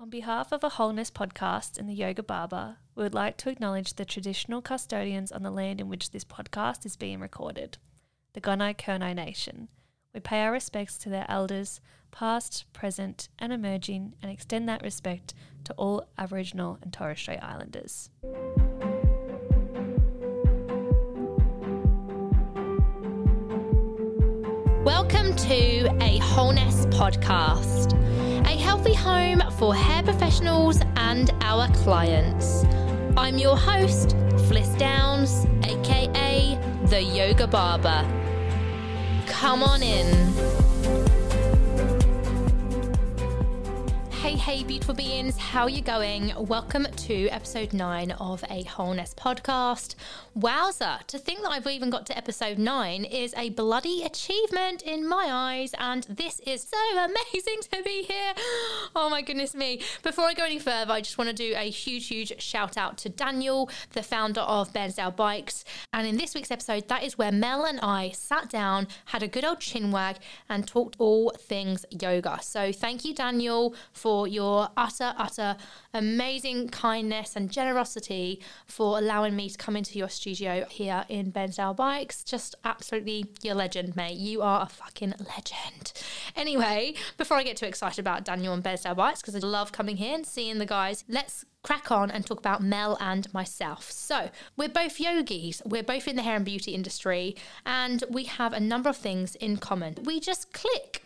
On behalf of a Wholeness podcast and the Yoga Barber, we would like to acknowledge the traditional custodians on the land in which this podcast is being recorded, the Gunai Kurnai Nation. We pay our respects to their elders, past, present, and emerging, and extend that respect to all Aboriginal and Torres Strait Islanders. Welcome to a Wholeness podcast, a healthy home for hair professionals and our clients. I'm your host, Fliss Downs, aka the Yoga Barber. Come on in. Hey, hey, beautiful beings, how are you going? Welcome to episode nine of a Wholeness podcast. Wowza, to think that I've even got to episode nine is a bloody achievement in my eyes, and this is so amazing to be here. Oh my goodness me. Before I go any further, I just want to do a huge, huge shout out to Daniel, the founder of Bairnsdale Bikes. And in this week's episode, that is where Mel and I sat down, had a good old chin wag, and talked all things yoga. So thank you, Daniel, for your utter, utter amazing kindness and generosity for allowing me to come into your studio here in Bairnsdale Bikes. Just absolutely, you're a legend, mate. You are a fucking legend. Anyway, before I get too excited about Daniel and Bairnsdale Bikes, because I love coming here and seeing the guys, let's crack on and talk about Mel and myself. So, we're both yogis, we're both in the hair and beauty industry, and we have a number of things in common. We just click.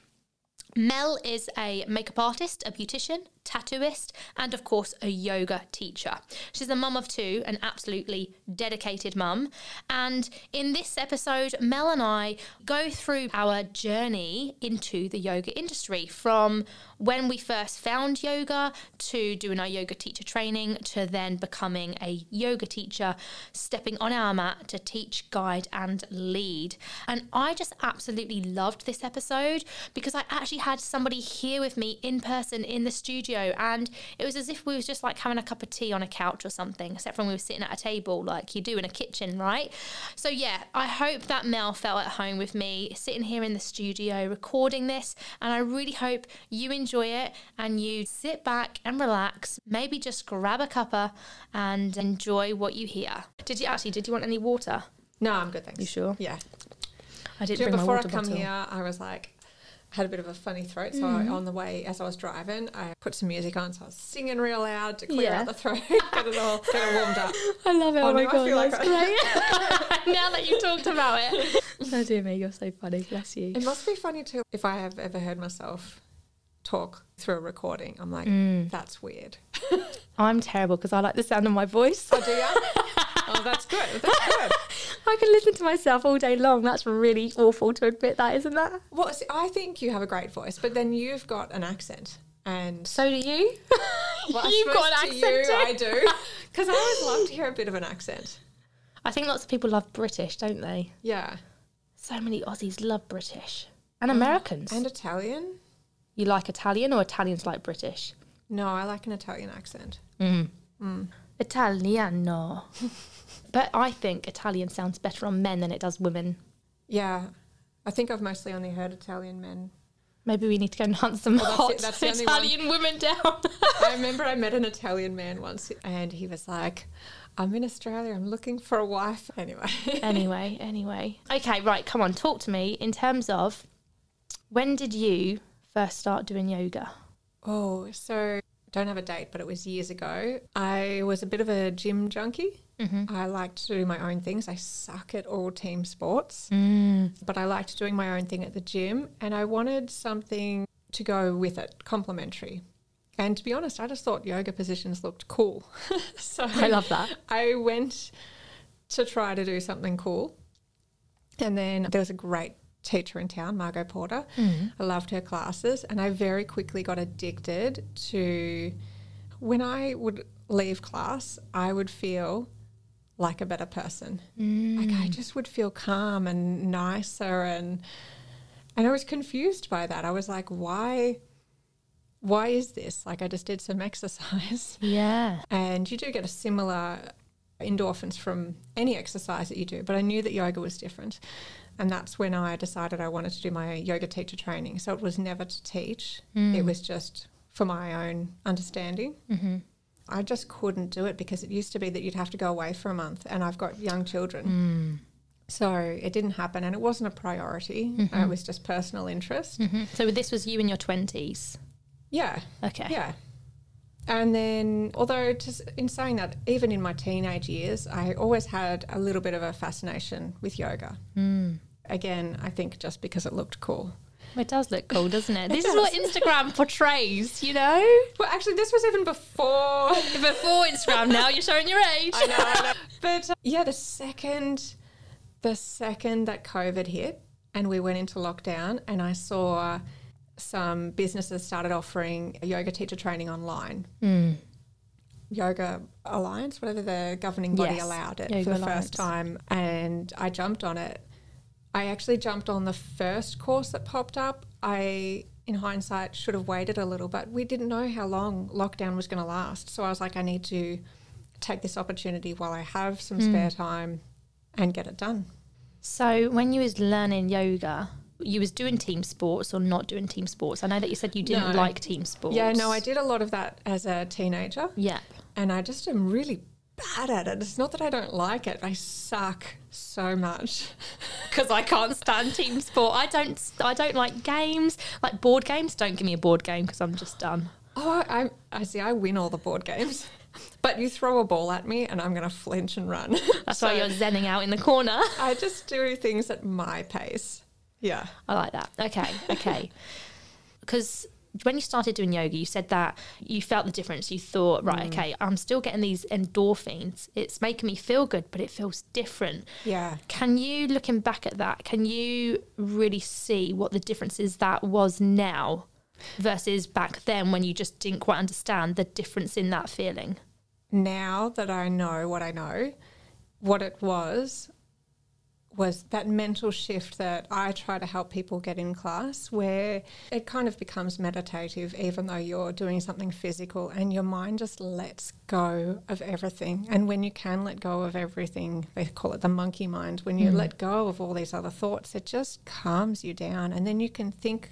Mel is a makeup artist, a beautician, tattooist, and of course, a yoga teacher. She's a mum of two, an absolutely dedicated mum. And in this episode, Mel and I go through our journey into the yoga industry from when we first found yoga to doing our yoga teacher training to then becoming a yoga teacher, stepping on our mat to teach, guide, and lead. And I just absolutely loved this episode because I actually had somebody here with me in person in the studio and it was as if we was just like having a cup of tea on a couch or something except when we were sitting at a table like you do in a kitchen right so yeah i hope that mel felt at home with me sitting here in the studio recording this and i really hope you enjoy it and you sit back and relax maybe just grab a cuppa and enjoy what you hear did you actually did you want any water No, I'm good, thanks. You sure? Yeah. i didn't Do you bring know, my before I come bottle here, I was like, had a bit of a funny throat. So I, on the way, as I was driving, I put some music on. So I was singing real loud to clear Yeah. out the throat, get it all, get it warmed up. I love it. Oh, Oh, my I god, feel like great. now that you talked about it. Oh dear me, you're so funny. Bless you. It must be funny too if I have ever heard myself talk through a recording. I'm like, Mm. that's weird. I'm terrible because I like the sound of my voice. Oh, do you? oh, that's good. That's good. I can listen to myself all day long. That's really awful to admit that, isn't that? Well, see, I think you have a great voice, but then you've got an accent. And So do you? well, You've got an accent you. I do. Because I always love to hear a bit of an accent. I think lots of people love British, don't they? Yeah. So many Aussies love British. And Americans. And Italian? you like Italian or Italians like British? No, I like an Italian accent. Mm. Mm. Italiano. but I think Italian sounds better on men than it does women. Yeah. I think I've mostly only heard Italian men. Maybe we need to go and hunt some Well, that's hot it, that's the one. Italian women down. I remember I met an Italian man once and he was like, I'm in Australia, I'm looking for a wife. Anyway. anyway, anyway. Okay, right, come on, talk to me in terms of when did you first start doing yoga? oh, so don't have a date, but it was years ago. I was a bit of a gym junkie. Mm-hmm. I liked to do my own things. I suck at all team sports, mm. but I liked doing my own thing at the gym and I wanted something to go with it, complementary. And to be honest, I just thought yoga positions looked cool. so I love that. I went to try to do something cool. And then there was a great teacher in town, Margot Porter. Mm. I loved her classes. And I very quickly got addicted to when I would leave class, I would feel like a better person. Like I just would feel calm and nicer and and I was confused by that. I was like, why why is this? Like I just did some exercise Yeah. and you do get a similar endorphins from any exercise that you do, but I knew that yoga was different. And that's when I decided I wanted to do my yoga teacher training. So it was never to teach, it was just for my own understanding. Mm-hmm. I just couldn't do it because it used to be that you'd have to go away for a month, and I've got young children. So it didn't happen, and it wasn't a priority. It was just personal interest. hmm So this was you in your twenties. Yeah, Okay. yeah. And then, although just in saying that, even in my teenage years, I always had a little bit of a fascination with yoga. Mm. Again, I think just because it looked cool. It does look cool, doesn't it? This is does. what Instagram portrays, you know? Well, actually, this was even before. Before Instagram, now you're showing your age. I know, I know. But uh, yeah, the second, the second that COVID hit and we went into lockdown, and I saw some businesses started offering yoga teacher training online. Mm. Yoga Alliance, whatever the governing body Yes, allowed it Yoga for the Alliance. first time, and I jumped on it. I actually jumped on the first course that popped up. I, in hindsight, should have waited a little, but we didn't know how long lockdown was going to last. So I was like, I need to take this opportunity while I have some Hmm. spare time and get it done. So when you was learning yoga, you was doing team sports or not doing team sports? I know that you said you didn't No. like team sports. Yeah, no, I did a lot of that as a teenager, Yeah. and I just am really bad at it. It's not that I don't like it; I suck so much. because I can't stand team sport. I don't. I don't like games, like board games. Don't give me a board game because I'm just done. Oh, I, I see. I win all the board games, but you throw a ball at me, and I'm going to flinch and run. That's So why you're zenning out in the corner. I just do things at my pace. Yeah. I like that. Okay, okay. Because when you started doing yoga, you said that you felt the difference. You thought, right, mm. okay, I'm still getting these endorphins. It's making me feel good, but it feels different. Yeah. Can you, looking back at that, can you really see what the difference is that was now versus back then when you just didn't quite understand the difference in that feeling? Now that I know what I know, what it was was that mental shift that I try to help people get in class where it kind of becomes meditative even though you're doing something physical and your mind just lets go of everything. And when you can let go of everything, they call it the monkey mind, when you hmm. let go of all these other thoughts, it just calms you down and then you can think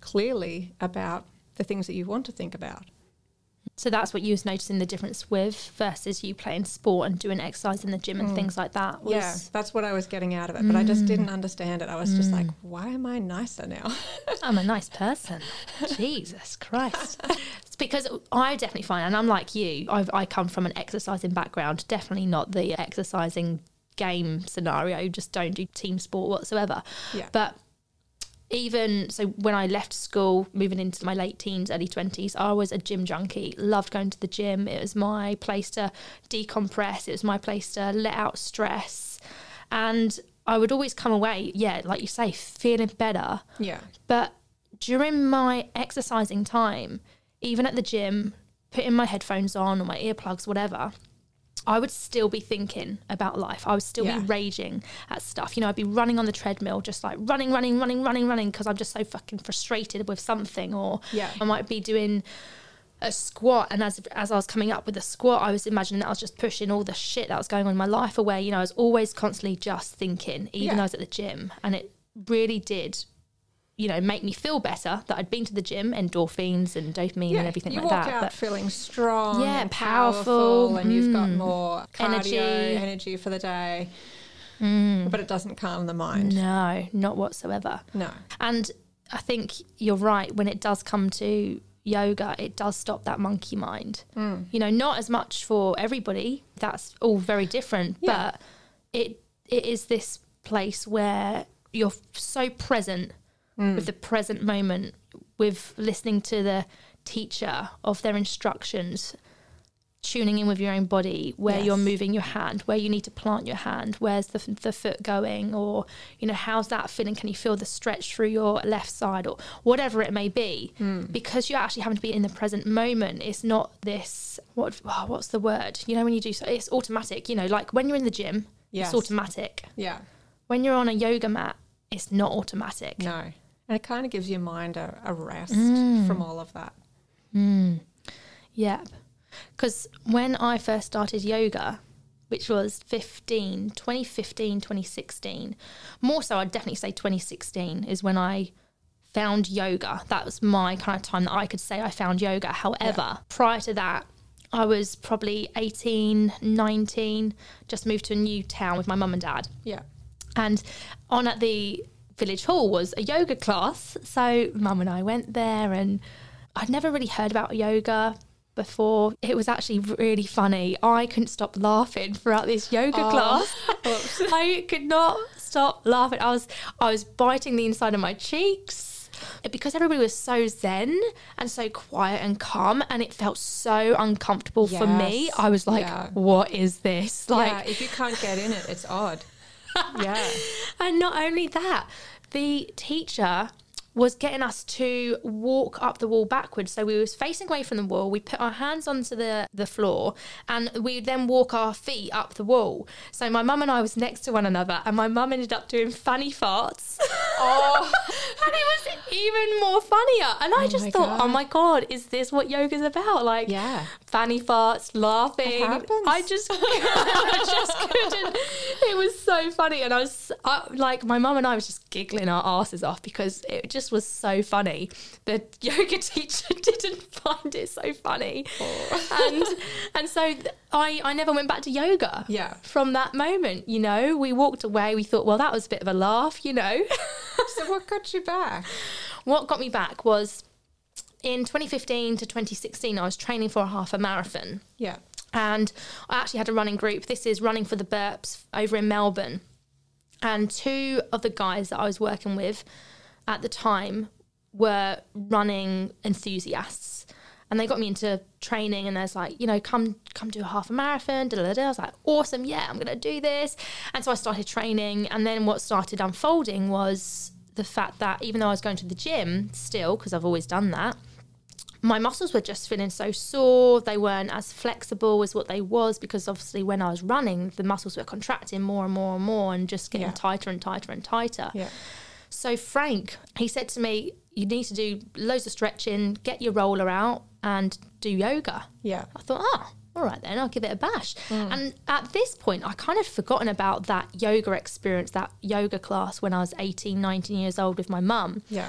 clearly about the things that you want to think about. So that's what you was noticing the difference with versus you playing sport and doing exercise in the gym and mm. things like that. Was, Yeah, that's what I was getting out of it, but I just didn't mm. understand it. I was just like, mm. why am I nicer now? I'm a nice person. Jesus Christ. It's because I definitely find, and I'm like you, I've, I come from an exercising background, definitely not the exercising game scenario, just don't do team sport whatsoever. Yeah. But even so, when I left school, moving into my late teens, early 20s, I was a gym junkie. Loved going to the gym. It was my place to decompress, it was my place to let out stress. And I would always come away, yeah, like you say, feeling better. yeah. But during my exercising time, even at the gym, putting my headphones on or my earplugs, whatever, I would still be thinking about life. I would still Yeah. be raging at stuff. You know, I'd be running on the treadmill, just like running, running, running, running, running, because I'm just so fucking frustrated with something. Or Yeah. I might be doing a squat, and as as I was coming up with the squat, I was imagining that I was just pushing all the shit that was going on in my life away. You know, I was always constantly just thinking, even Yeah. though I was at the gym, and it really did you know, make me feel better that I'd been to the gym, endorphins and dopamine and everything like that. you walk that. out But feeling strong, Yeah, and powerful, powerful, and you've got mm, more cardio, energy. energy, for the day. But it doesn't calm the mind. no, not whatsoever. No. And I think you're right. When it does come to yoga, it does stop that monkey mind. You know, not as much for everybody. That's all very different. Yeah. But it it is this place where you're so present with the mm. present moment, with listening to the teacher of their instructions, tuning in with your own body, where you're moving your hand, where you need to plant your hand, where's the, the foot going, or, you know, how's that feeling? Can you feel the stretch through your left side, or whatever it may be? Mm. Because you're actually having to be in the present moment. It's not this, what, oh, what's the word? You know, when you do so, it's automatic. You know, like when you're in the gym, Yes. it's automatic. Yeah. When you're on a yoga mat, it's not automatic. No. And it kind of gives your mind a, a rest Mm. from all of that. Yeah. Because when I first started yoga, which was 15, 2015, 2016, more so, I'd definitely say 2016 is when I found yoga. That was my kind of time that I could say I found yoga. However, prior to that, I was probably 18, 19, just moved to a new town with my mum and dad. Yeah. And on at the village hall was a yoga class. So mum and I went there and I'd never really heard about yoga before. It was actually really funny. I couldn't stop laughing throughout this yoga Oh, class. I could not stop laughing. I was I was biting the inside of my cheeks because everybody was so zen and so quiet and calm and it felt so uncomfortable for me. I was like, Yeah. what is this? Like yeah, if you can't get in it, it's odd. Yeah. And not only that, the teacher was getting us to walk up the wall backwards. So we was facing away from the wall. We put our hands onto the, the floor and we would then walk our feet up the wall. So my mum and I was next to one another and my mum ended up doing funny farts. Oh, and it was even more funnier. And I Oh just thought, oh God. oh my God, is this what yoga's about? Like, Yeah. fanny farts, laughing. I just, I just couldn't. It was so funny. And I was I, like, my mum and I was just giggling our asses off because it just was so funny. The yoga teacher didn't find it so funny. Oh. And, and so I, I never went back to yoga Yeah. from that moment. You know, we walked away. We thought, well, that was a bit of a laugh, you know. so what got you back? what got me back was in 2015 to 2016, I was training for a half a marathon. Yeah. And I actually had a running group. This is Running for the Burps over in Melbourne. And two of the guys that I was working with at the time were running enthusiasts. And they got me into training and there's like, you know, come come do a half a marathon. Da, da, da. I was like, awesome, yeah, I'm gonna do this. And so I started training. And then what started unfolding was the fact that even though I was going to the gym still, because I've always done that, my muscles were just feeling so sore. They weren't as flexible as what they was because obviously when I was running, the muscles were contracting more and more and more and just getting Yeah. tighter and tighter and tighter. Yeah. So Frank, he said to me, "You need to do loads of stretching, get your roller out, and do yoga." Yeah. I thought, oh, all right then, I'll give it a bash. Mm. And at this point, I kind of forgotten about that yoga experience, that yoga class when I was 18, 19 years old with my mum. Yeah.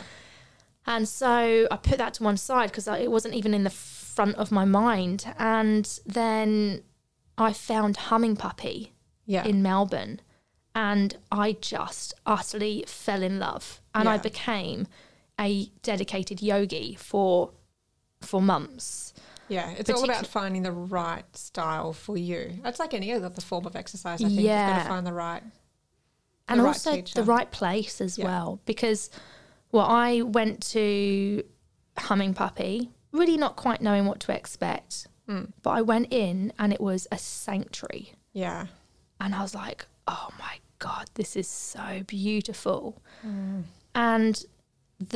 And so I put that to one side because it wasn't even in the front of my mind. And then I found Humming Puppy Yeah. in Melbourne and I just utterly fell in love. And I became a dedicated yogi for for months. Yeah, it's all about finding the right style for you. That's like any other form of exercise. I think you've got to find the right. and right also teacher. the right place as Yeah. well because well i went to humming puppy really not quite knowing what to expect Mm. but i went in and it was a sanctuary Yeah, and i was like oh my god this is so beautiful Mm. and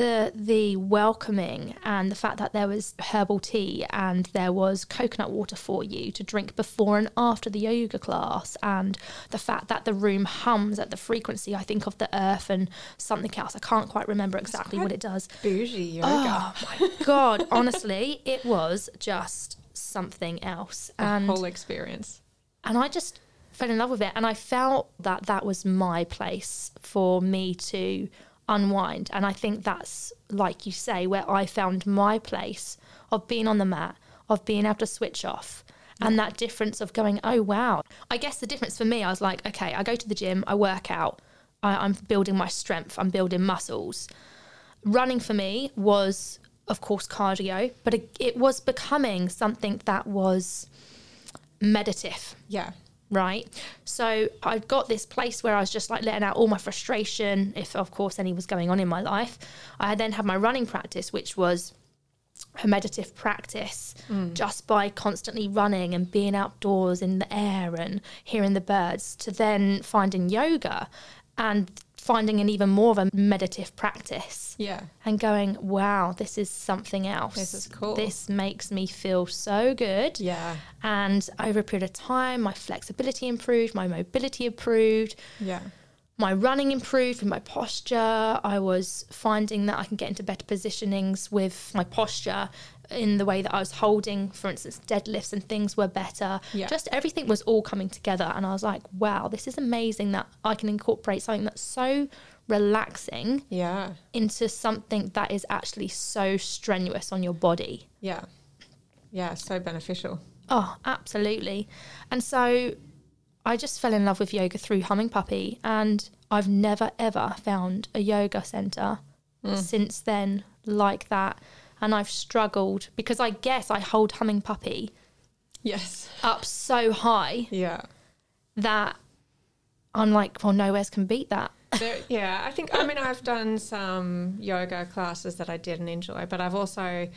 the the welcoming and the fact that there was herbal tea and there was coconut water for you to drink before and after the yoga class and the fact that the room hums at the frequency I think of the earth and something else I can't quite remember exactly what it does bougie yoga. oh my god honestly it was just something else the and whole experience. and I just fell in love with it. And I felt that that was my place for me to unwind. And I think that's, like you say, where I found my place of being on the mat, of being able to switch off. And that difference of going, oh, wow. I guess the difference for me, I was like, okay, I go to the gym, I work out, I, I'm building my strength, I'm building muscles. Running for me was, of course, cardio, but it, it was becoming something that was meditative Yeah, right? So I got this place where I was just like letting out all my frustration, if of course any was going on in my life. I then had my running practice, which was a meditative practice hmm. just by constantly running and being outdoors in the air and hearing the birds to then finding yoga and finding an even more of a meditative practice yeah, and going wow this is something else. This is cool. this makes me feel so good. Yeah, and over a period of time, my flexibility improved, my mobility improved, yeah, my running improved with my posture. I was finding that I can get into better positionings with my posture in the way that I was holding, for instance, deadlifts and things were better. Yeah. Just everything was all coming together. And I was like, wow, this is amazing that I can incorporate something that's so relaxing Yeah. into something that is actually so strenuous on your body. Yeah. Yeah. So beneficial. Oh, absolutely. And so I just fell in love with yoga through Humming Puppy, and I've never ever found a yoga center mm. since then like that. And I've struggled because I guess I hold Humming Puppy Yes. up so high Yeah. that I'm like, well, nowhere's can beat that. There, yeah, I think, I mean, I've done some yoga classes that I didn't enjoy, but I've also,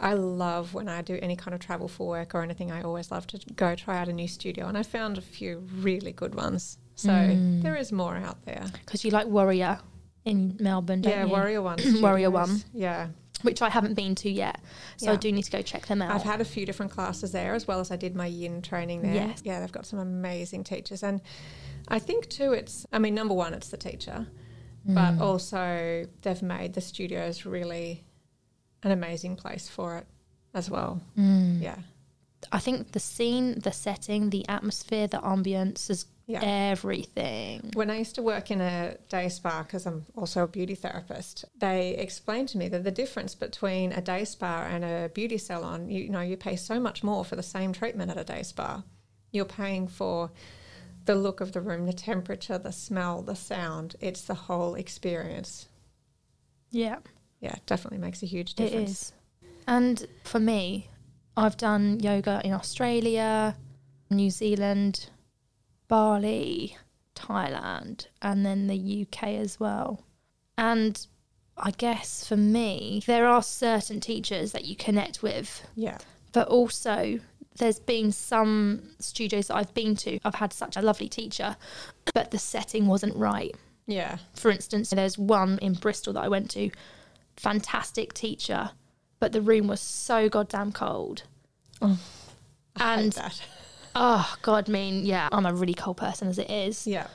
I love when I do any kind of travel for work or anything, I always love to go try out a new studio. And I found a few really good ones. So mm. there is more out there. Because you like Warrior in Melbourne, don't yeah, you? Warrior One. Warrior One. Yeah. Which I haven't been to yet. So I do need to go check them out. I've had a few different classes there as well as I did my yin training there. Yes. Yeah, they've got some amazing teachers. And I think too, it's, I mean, number one, it's the teacher, but mm. also they've made the studios really an amazing place for it as well. Mm. Yeah. I think the scene, the setting, the atmosphere, the ambience is Yeah. everything. When I used to work in a day spa, because I'm also a beauty therapist, they explained to me that the difference between a day spa and a beauty salon, you, know, you pay so much more for the same treatment at a day spa. You're paying for the look of the room, the temperature, the smell, the sound. It's the whole experience. Yeah, Yeah, definitely makes a huge difference. is. And for me, I've done yoga in Australia, New Zealand, Bali, Thailand, and then the UK as well. And I guess for me, there are certain teachers that you connect with Yeah. but also there's been some studios that I've been to. I've had such a lovely teacher, but the setting wasn't right. Yeah. For instance, there's one in Bristol that I went to, fantastic teacher, but the room was so goddamn cold. Oh, I And hate that. Oh god, I mean, yeah, I'm a really cold person as it is. Yeah.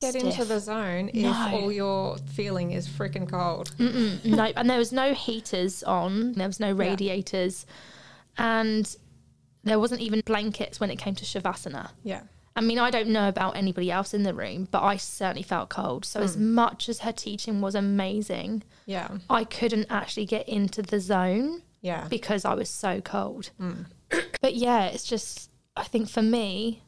Get into the zone if No. all you're feeling is freaking cold. Mm-mm, no, and there was no heaters on. There was no radiators, and there wasn't even blankets when it came to shavasana. Yeah. I mean, I don't know about anybody else in the room, but I certainly felt cold. So, as hmm. much as her teaching was amazing, Yeah. I couldn't actually get into the zone Yeah. because I was so cold. Hmm. But yeah, it's just, I think for me,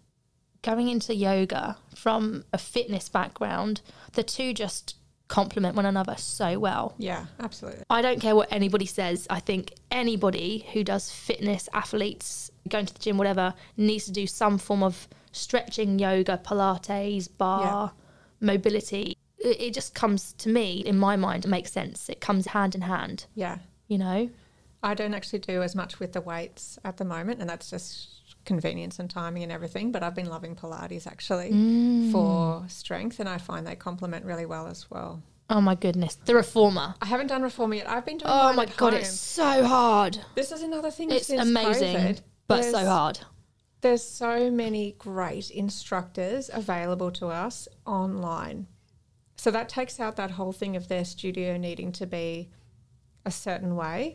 going into yoga from a fitness background, the two just complement one another so well. Yeah, absolutely. I don't care what anybody says. I think anybody who does fitness, athletes, going to the gym, whatever, needs to do some form of stretching, yoga, Pilates, barre, mobility. It, it just comes to me, in my mind, it makes sense. It comes hand in hand, Yeah. you know? I don't actually do as much with the weights at the moment, and that's just convenience and timing and everything. But I've been loving Pilates actually Mm. for strength, and I find they complement really well as well. Oh my goodness. The reformer. I haven't done reformer yet. I've been doing. Oh my God, home. it's so hard. This is another thing. It's amazing, COVID. but so hard. There's so many great instructors available to us online. So that takes out that whole thing of their studio needing to be a certain way.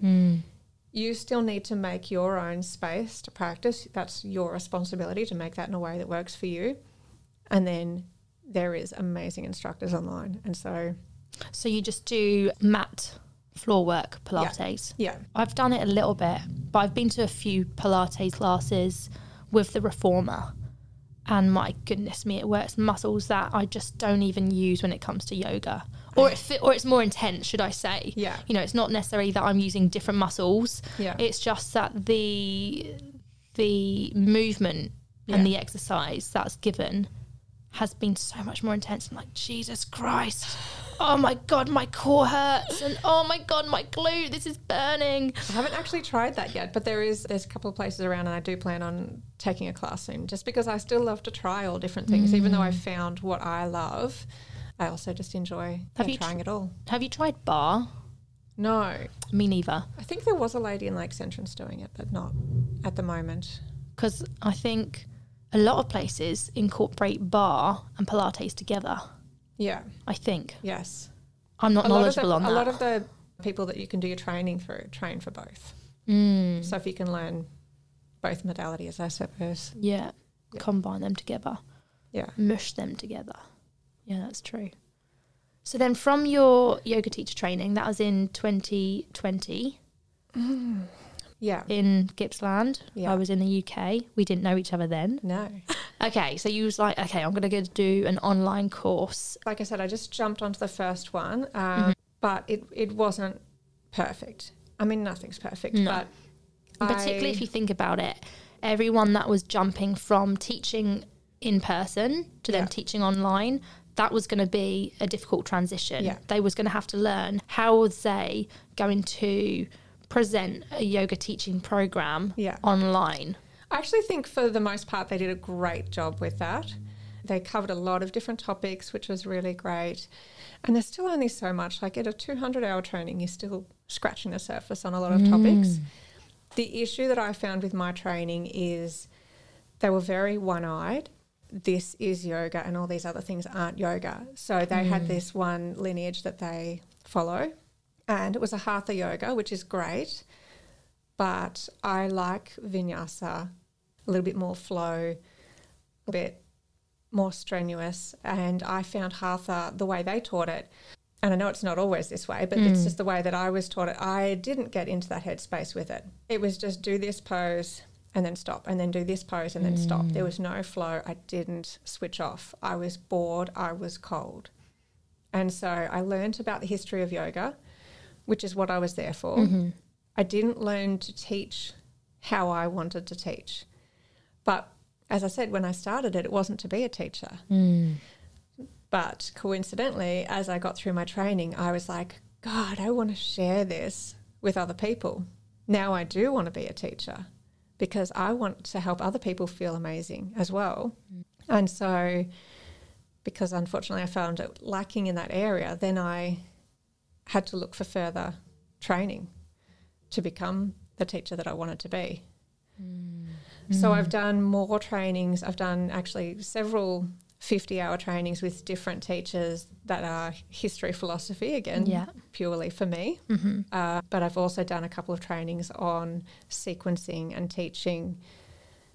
You still need to make your own space to practice. That's your responsibility to make that in a way that works for you. And then there is amazing instructors online. And so, So you just do mat floor work, Pilates. yeah, I've done it a little bit, but I've been to a few Pilates classes with the reformer. And my goodness me, it works muscles that I just don't even use when it comes to yoga. Or it fit, or it's more intense, should I say? Yeah. You know, it's not necessarily that I'm using different muscles. Yeah. It's just that the the movement Yeah. and the exercise that's given has been so much more intense. I'm like, Jesus Christ. Oh my God, my core hurts. And oh my God, my glute, this is burning. I haven't actually tried that yet, but there is there's a couple of places around, and I do plan on taking a class soon. Just because I still love to try all different things, mm. even though I've found what I love, I also just enjoy Have yeah, you tr- trying it all. Have you tried barre? No, Me neither. I think there was a lady in Lakes Entrance doing it, but not at the moment. Because I think a lot of places incorporate barre and Pilates together. Yeah, I think. yes. I'm not A of the, knowledgeable on that. a lot of the people that you can do your training through train for both. Mm, So if you can learn both modalities, I suppose. yeah. Yeah. Combine them together. Yeah. Mush them together. Yeah, that's true. So then from your yoga teacher training, that was in 2020 Yeah. in Gippsland. Yeah. I was in the UK. We didn't know each other then. No. Okay, so you was like, okay, I'm going to go do an online course. Like I said, I just jumped onto the first one, um, Mm-hmm. but it, it wasn't perfect. I mean, nothing's perfect, No. but And particularly I- if you think about it, everyone that was jumping from teaching in person to then Yeah. teaching online, that was going to be a difficult transition. Yeah. They was going to have to learn how was they going to present a yoga teaching program Yeah. online. I actually think for the most part they did a great job with that. They covered a lot of different topics, which was really great. And there's still only so much. Like at a 200 hour training, you're still scratching the surface on a lot of topics. Mm. The issue that I found with my training is they were very one eyed. This is yoga, and all these other things aren't yoga. So they had mm. this one lineage that they follow. And it was a hatha yoga, which is great. But I like vinyasa, a little bit more flow, a bit more strenuous. And I found hatha, the way they taught it, and I know it's not always this way, but it's mm. just the way that I was taught it. I didn't get into that headspace with it. It was just do this pose and then stop, and then do this pose and then stop. There was mm. no flow. I didn't switch off. I was bored. I was cold. And so I learned about the history of yoga, which is what I was there for. Mm-hmm. I didn't learn to teach how I wanted to teach. But as I said, when I started it, it wasn't to be a teacher. Mm. But coincidentally, as I got through my training, I was like, God, I want to share this with other people. Now I do want to be a teacher because I want to help other people feel amazing as well. And so, because unfortunately I found it lacking in that area, then I had to look for further training to become the teacher that I wanted to be. Mm. So mm. I've done more trainings. I've done actually several 50 hour trainings with different teachers that are history philosophy again, Yeah. purely for me. Uh, but I've also done a couple of trainings on sequencing and teaching,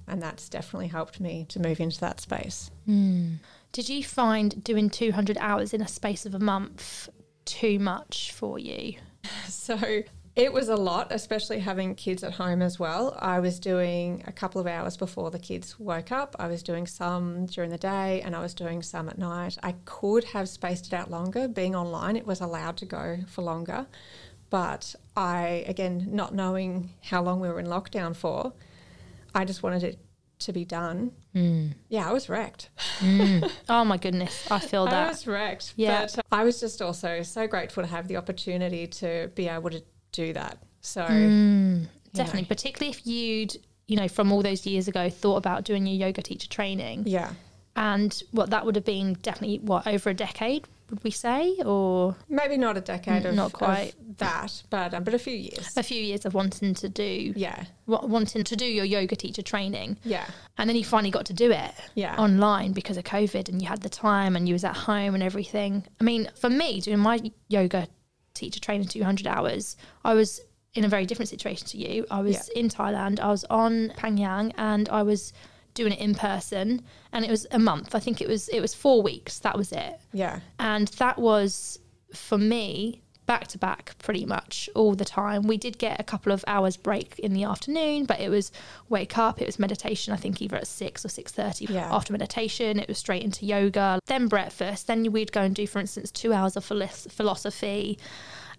and that's definitely helped me to move into that space. Did you find doing 200 hours in a space of a month too much for you? So it was a lot, especially having kids at home as well. I was doing a couple of hours before the kids woke up. I was doing some during the day and I was doing some at night. I could have spaced it out longer. Being online, it was allowed to go for longer. But I, again, not knowing how long we were in lockdown for, I just wanted it to be done. Mm. Yeah, I was wrecked. Mm. Oh my goodness, I feel that. I was wrecked. Yeah. But I was just also so grateful to have the opportunity to be able to do that. So Definitely, particularly if you'd, you know, from all those years ago, thought about doing your yoga teacher training. yeah. And what that would have been definitely, what, over a decade, would we say? Or Maybe not a decade Mm, of, not quite. of that, but um, but a few years. a few years of wanting to do, Yeah. wa- wanting to do your yoga teacher training. Yeah. And then you finally got to do it Yeah. online because of COVID and you had the time and you was at home and everything. I mean, for me, doing my yoga teacher training 200 hours, I was in a very different situation to you. I was in Thailand, I was on Phangan and I was doing it in person and it was a month. I think it was it was 4 weeks. That was it. Yeah. And that was for me back to back pretty much all the time. We did get a couple of hours break in the afternoon, but it was wake up, it was meditation, I think either at 6 or 6:30. Yeah. After meditation, it was straight into yoga, then breakfast, then we'd go and do for instance 2 hours of philosophy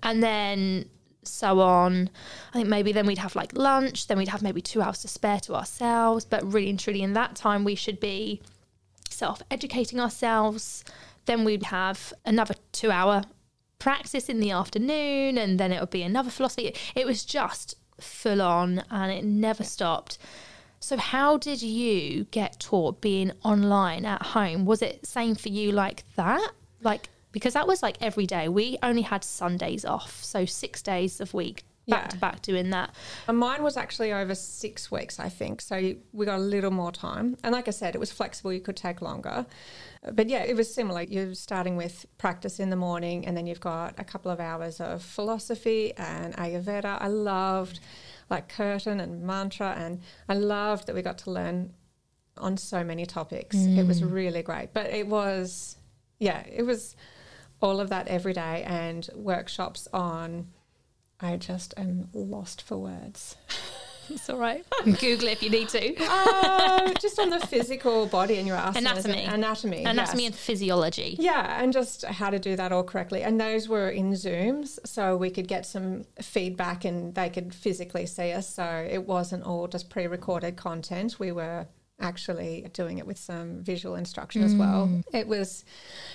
and then so on. I think maybe then we'd have like lunch, then we'd have maybe 2 hours to spare to ourselves, but really and truly in that time we should be self educating ourselves. Then we'd have another two hour practice in the afternoon, and then it would be another philosophy. It was just full on and it never stopped. So, how did you get taught being online at home? Was it same for you like that? Like, because that was like every day. We only had Sundays off, so six days of week back Yeah. to back doing that. And mine was actually over six weeks, I think. So we got a little more time. And like I said, it was flexible. You could take longer. Uh, but yeah, it was similar. You're starting with practice in the morning, and then you've got a couple of hours of philosophy and Ayurveda. I loved like kirtan and mantra, and I loved that we got to learn on so many topics. It was mm. really great. But it was, yeah, it was all of that every day and workshops on. I just am lost for words. It's all right. Google it if you need to. uh, just on the physical body and your asanas and Anatomy. anatomy, Anatomy yes. and physiology. Yeah, and just how to do that all correctly. And those were in Zooms, so we could get some feedback and they could physically see us. So it wasn't all just pre recorded content. We were actually doing it with some visual instruction as well. Mm. It was,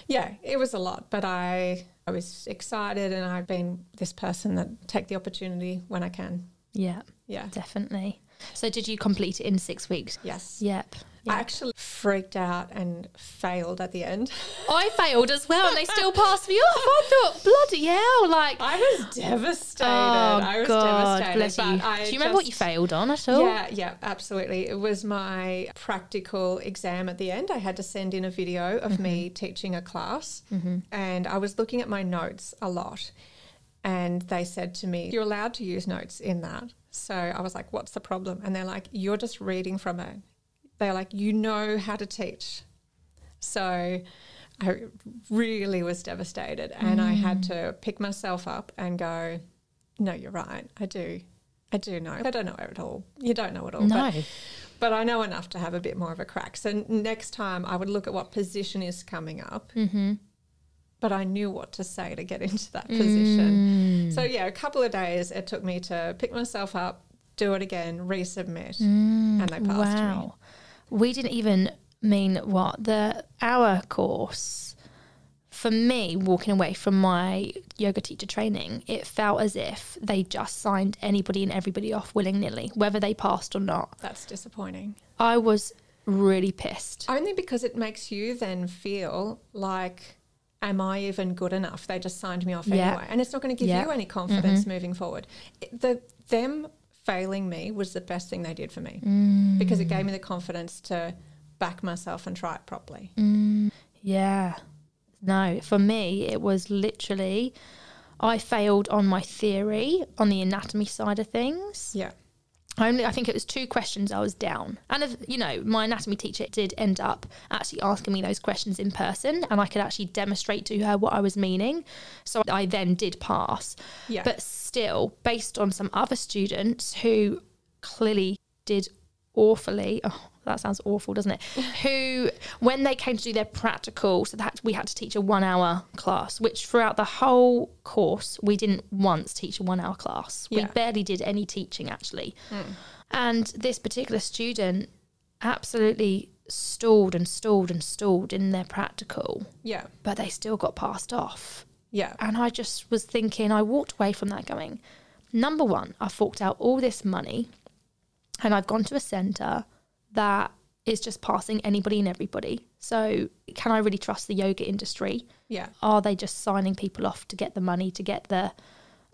yeah, it was a lot, but I. I was excited, and I've been this person that take the opportunity when I can. Yeah, Yeah. definitely. So did you complete it in six weeks? Yes. Yep. I actually freaked out and failed at the end. I failed as well, and they still passed me off. I thought, bloody hell! Like, I was devastated. oh I was god, devastated. bless you. I Do you remember what you failed on at all? Yeah, yeah, absolutely. It was my practical exam at the end. I had to send in a video of me Mm-hmm. teaching a class, and I was looking at my notes a lot. And they said to me, You're allowed to use notes in that. So I was like, What's the problem? And they're like, You're just reading from it. They're like, You know how to teach. So I really was devastated. And I had to pick myself up and go, No, you're right. I do. I do know. I don't know it all. You don't know it all. No. But, but I know enough to have a bit more of a crack. So next time I would look at what position is coming up. Mm-hmm. But I knew what to say to get into that position. Mm. So yeah, a couple of days it took me to pick myself up, do it again, resubmit, mm. and they passed me. Wow. We didn't even mean what the hour course for me walking away from my yoga teacher training it felt as if they just signed anybody and everybody off willy-nilly whether they passed or not That's disappointing. i was really pissed Only because it makes you then feel like, am I even good enough? They just signed me off Yeah. anyway. And it's not going to give Yeah. you any confidence mm-hmm. moving forward. The Them failing me was the best thing they did for me mm. because it gave me the confidence to back myself and try it properly. Mm. Yeah. No, for me, it was literally, I failed on my theory, on the anatomy side of things. Yeah. Only, I think it was two questions I was down. And, you know, my anatomy teacher did end up actually asking me those questions in person, and I could actually demonstrate to her what I was meaning. So I then did pass. Yeah. But still, based on some other students who clearly did awfully, oh, that sounds awful, doesn't it? who, when they came to do their practical, so that we had to teach a one hour class, which throughout the whole course, we didn't once teach a one hour class. We barely did any teaching actually. Hmm. And this particular student absolutely stalled and stalled and stalled in their practical, Yeah. but they still got passed off. Yeah. And I just was thinking, I walked away from that going, number one, I forked out all this money and I've gone to a centre that is just passing anybody and everybody. So can I really trust the yoga industry? Yeah. Are they just signing people off to get the money, to get the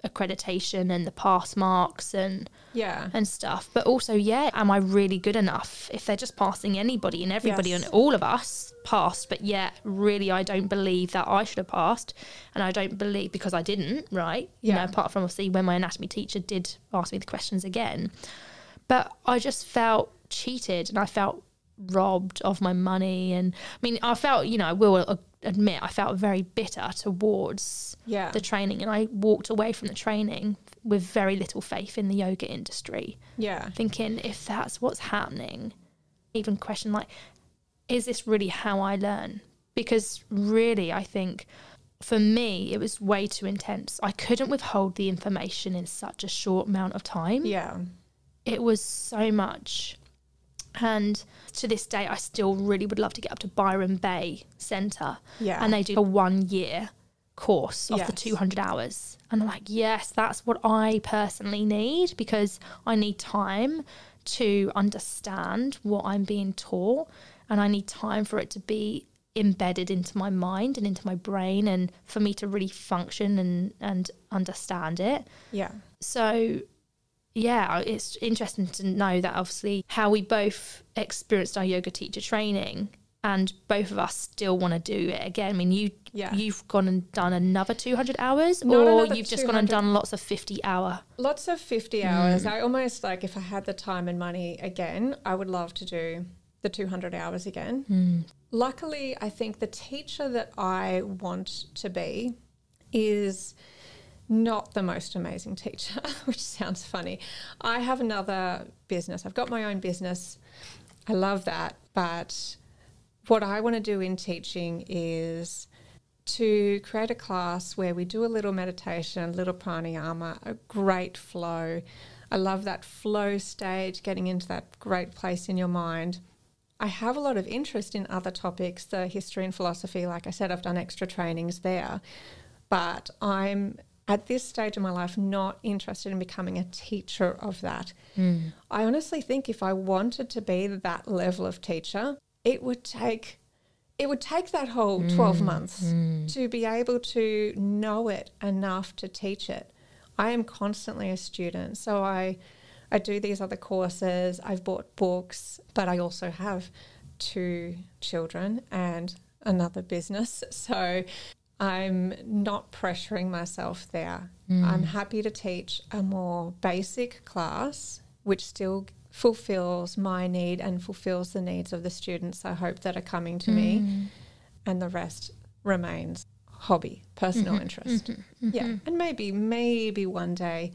accreditation and the pass marks and Yeah. and stuff. But also, yeah, am I really good enough if they're just passing anybody and everybody Yes. and all of us passed? But yet, really, I don't believe that I should have passed, and I don't believe because I didn't. Right? You know, Yeah. apart from obviously when my anatomy teacher did ask me the questions again, but I just felt cheated and I felt robbed of my money and I mean I felt you know I will admit I felt very bitter towards Yeah. the training and I walked away from the training with very little faith in the yoga industry Yeah. thinking if that's what's happening even question like is this really how I learn because really I think for me it was way too intense I couldn't withhold the information in such a short amount of time Yeah. It was so much. And to this day, I still really would love to get up to Byron Bay Centre. Yeah. And they do a one year course of the 200 hours. And I'm like, yes, that's what I personally need because I need time to understand what I'm being taught. And I need time for it to be embedded into my mind and into my brain and for me to really function and, and understand it. Yeah. So, yeah, it's interesting to know that obviously how we both experienced our yoga teacher training and both of us still want to do it again. I mean, you Yeah. you've gone and done another 200 hours Not or you've just gone and done lots of 50 hour. Lots of 50 hmm. hours. I almost like if I had the time and money again, I would love to do the 200 hours again. Hmm. Luckily, I think the teacher that I want to be is not the most amazing teacher, which sounds funny. I have another business. I've got my own business. I love that. But what I want to do in teaching is to create a class where we do a little meditation, a little pranayama, a great flow. I love that flow stage, getting into that great place in your mind. I have a lot of interest in other topics, the history and philosophy. Like I said, I've done extra trainings there. But I'm at this stage of my life not interested in becoming a teacher of that. Mm. I honestly think if I wanted to be that level of teacher, it would take it would take that whole 12 months to be able to know it enough to teach it. I am constantly a student, so I I do these other courses, I've bought books, but I also have two children and another business. So I'm not pressuring myself there. Hmm. I'm happy to teach a more basic class, which still fulfills my need and fulfills the needs of the students I hope that are coming to me, hmm. and the rest remains hobby, personal mm-hmm. interest. Mm-hmm. Mm-hmm. Yeah, and maybe, maybe one day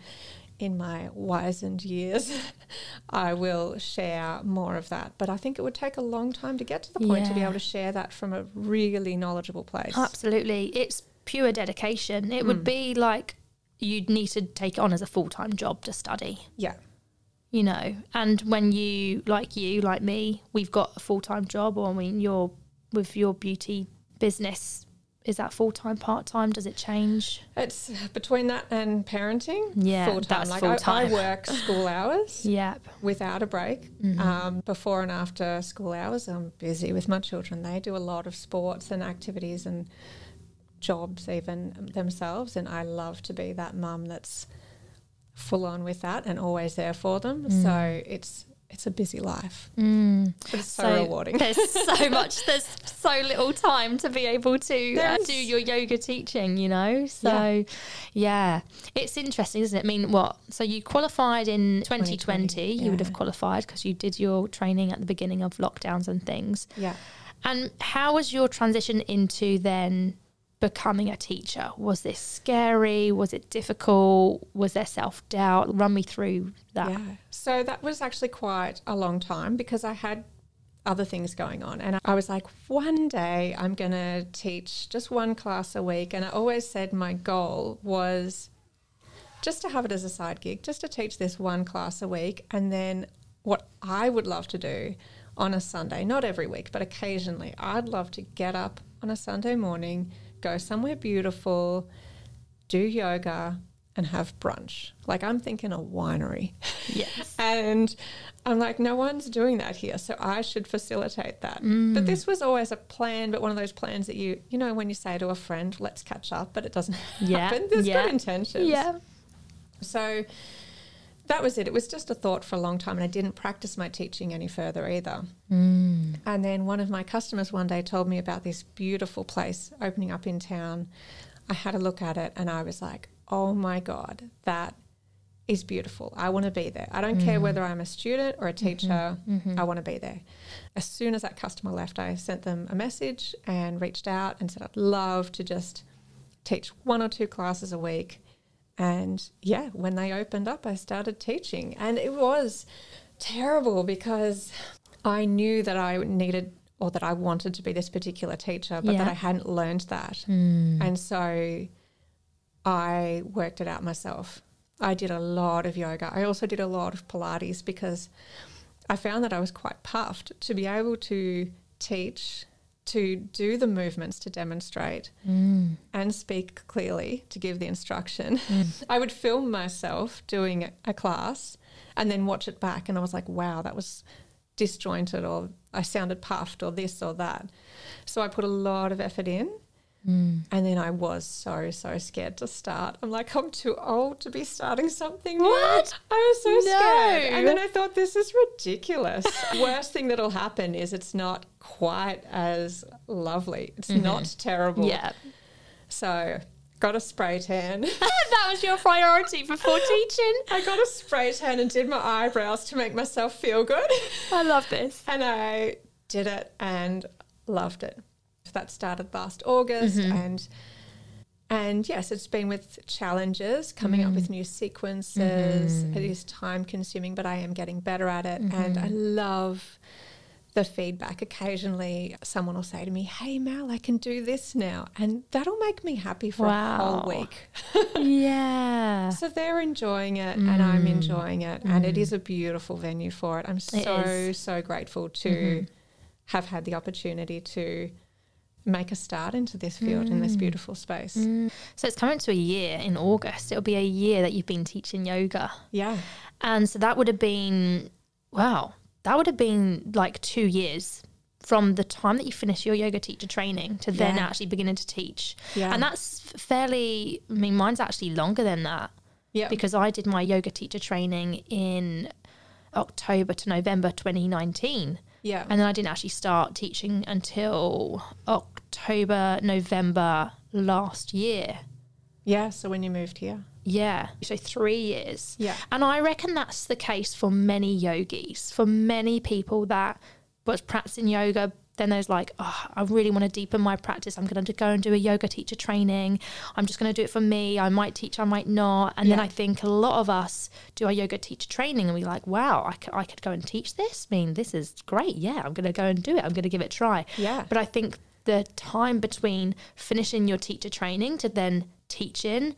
in my wizened years, I will share more of that. But I think it would take a long time to get to the point to be able to share that from a really knowledgeable place. Absolutely. It's pure dedication. It would hmm. be like you'd need to take it on as a full time job to study, Yeah. you know. And when you, like you, like me, we've got a full time job, or I mean, you're with your beauty business, is that full time, part time? Does it change? It's between that and parenting. Yeah, full time. Like I, I work school hours Yep. without a break. Mm-hmm. Um, before and after school hours, I'm busy with my children. They do a lot of sports and activities and jobs even themselves, and I love to be that mum that's full on with that and always there for them. Mm. So it's it's a busy life, but it's so, rewarding. There's so much. There's so little time to be able to uh, do your yoga teaching. You know, so yeah. it's interesting, isn't it? I mean, what? So you qualified in 2020. 2020, You would have qualified because you did your training at the beginning of lockdowns and things. Yeah. And how was your transition into then becoming a teacher? Was this scary? Was it difficult? Was there self doubt? Run me through that. Yeah. So that was actually quite a long time because I had other things going on. And I was like, one day I'm going to teach just one class a week. And I always said my goal was just to have it as a side gig, just to teach this one class a week. And then what I would love to do on a Sunday, not every week, but occasionally, I'd love to get up on a Sunday morning, go somewhere beautiful, do yoga, and have brunch. Like I'm thinking a winery. Yes. And I'm like, no one's doing that here, so I should facilitate that. Mm. But this was always a plan, but one of those plans that you, you know, when you say to a friend, let's catch up, but it doesn't Yeah, happen. There's yeah, good intentions. Yeah. So that was it. It was just a thought for a long time, and I didn't practice my teaching any further either. Mm. And then one of my customers one day told me about this beautiful place opening up in town. I had a look at it and I was like, oh my God, that is beautiful. I want to be there. I don't care mm. whether I'm a student or a mm-hmm. teacher, mm-hmm. I want to be there. As soon as that customer left, I sent them a message and reached out and said, I'd love to just teach one or two classes a week. And yeah, when they opened up, I started teaching. And it was terrible because I knew that I needed or that I wanted to be this particular teacher, but that I hadn't learned that. Mm. And so I worked it out myself. I did a lot of yoga. I also did a lot of Pilates because I found that I was quite puffed to be able to teach, to do the movements to demonstrate Mm. and speak clearly to give the instruction. I would film myself doing a class and then watch it back, and I was like, wow, that was disjointed, or I sounded puffed, or this or that. So I put a lot of effort in. Mm. And then I was so, so scared to start. I'm like, I'm too old to be starting something new. What? I was so scared. And then I thought, this is ridiculous. Worst thing that'll happen is it's not quite as lovely. It's not terrible. Yeah. So got a spray tan. that was your priority before teaching. I got a spray tan and did my eyebrows to make myself feel good. I love this. And I did it and loved it. So that started last August mm-hmm. and and yes, it's been with challenges, coming up with mm-hmm. new sequences. Mm-hmm. It is time consuming, but I am getting better at it. And I love the feedback. Occasionally, someone will say to me, Hey, Mal, I can do this now. And that'll make me happy for a whole week. Yeah. So they're enjoying it and I'm mm. enjoying it. And it mm. is a beautiful venue for it. I'm so, is. so grateful to have had the opportunity to make a start into this field in this mm. beautiful space. Mm. So it's coming to a year in August. It'll be a year that you've been teaching yoga. Yeah. And so that would have been, wow, that would have been like two years from the time that you finish your yoga teacher training to then Yeah. actually beginning to teach. Yeah. And that's fairly, I mean, mine's actually longer than that Yeah. because I did my yoga teacher training in October to November 2019. Yeah. And then I didn't actually start teaching until October, November last year. yeah. So when you moved here. Yeah. So three years. Yeah. And I reckon that's the case for many yogis, for many people that was practicing yoga. Then there's like, oh, I really want to deepen my practice. I'm going to go and do a yoga teacher training. I'm just going to do it for me. I might teach, I might not. And then I think a lot of us do our yoga teacher training and we're like, wow, I could, I could go and teach this. I mean, this is great. Yeah, I'm going to go and do it. I'm going to give it a try. Yeah. But I think the time between finishing your teacher training to then teaching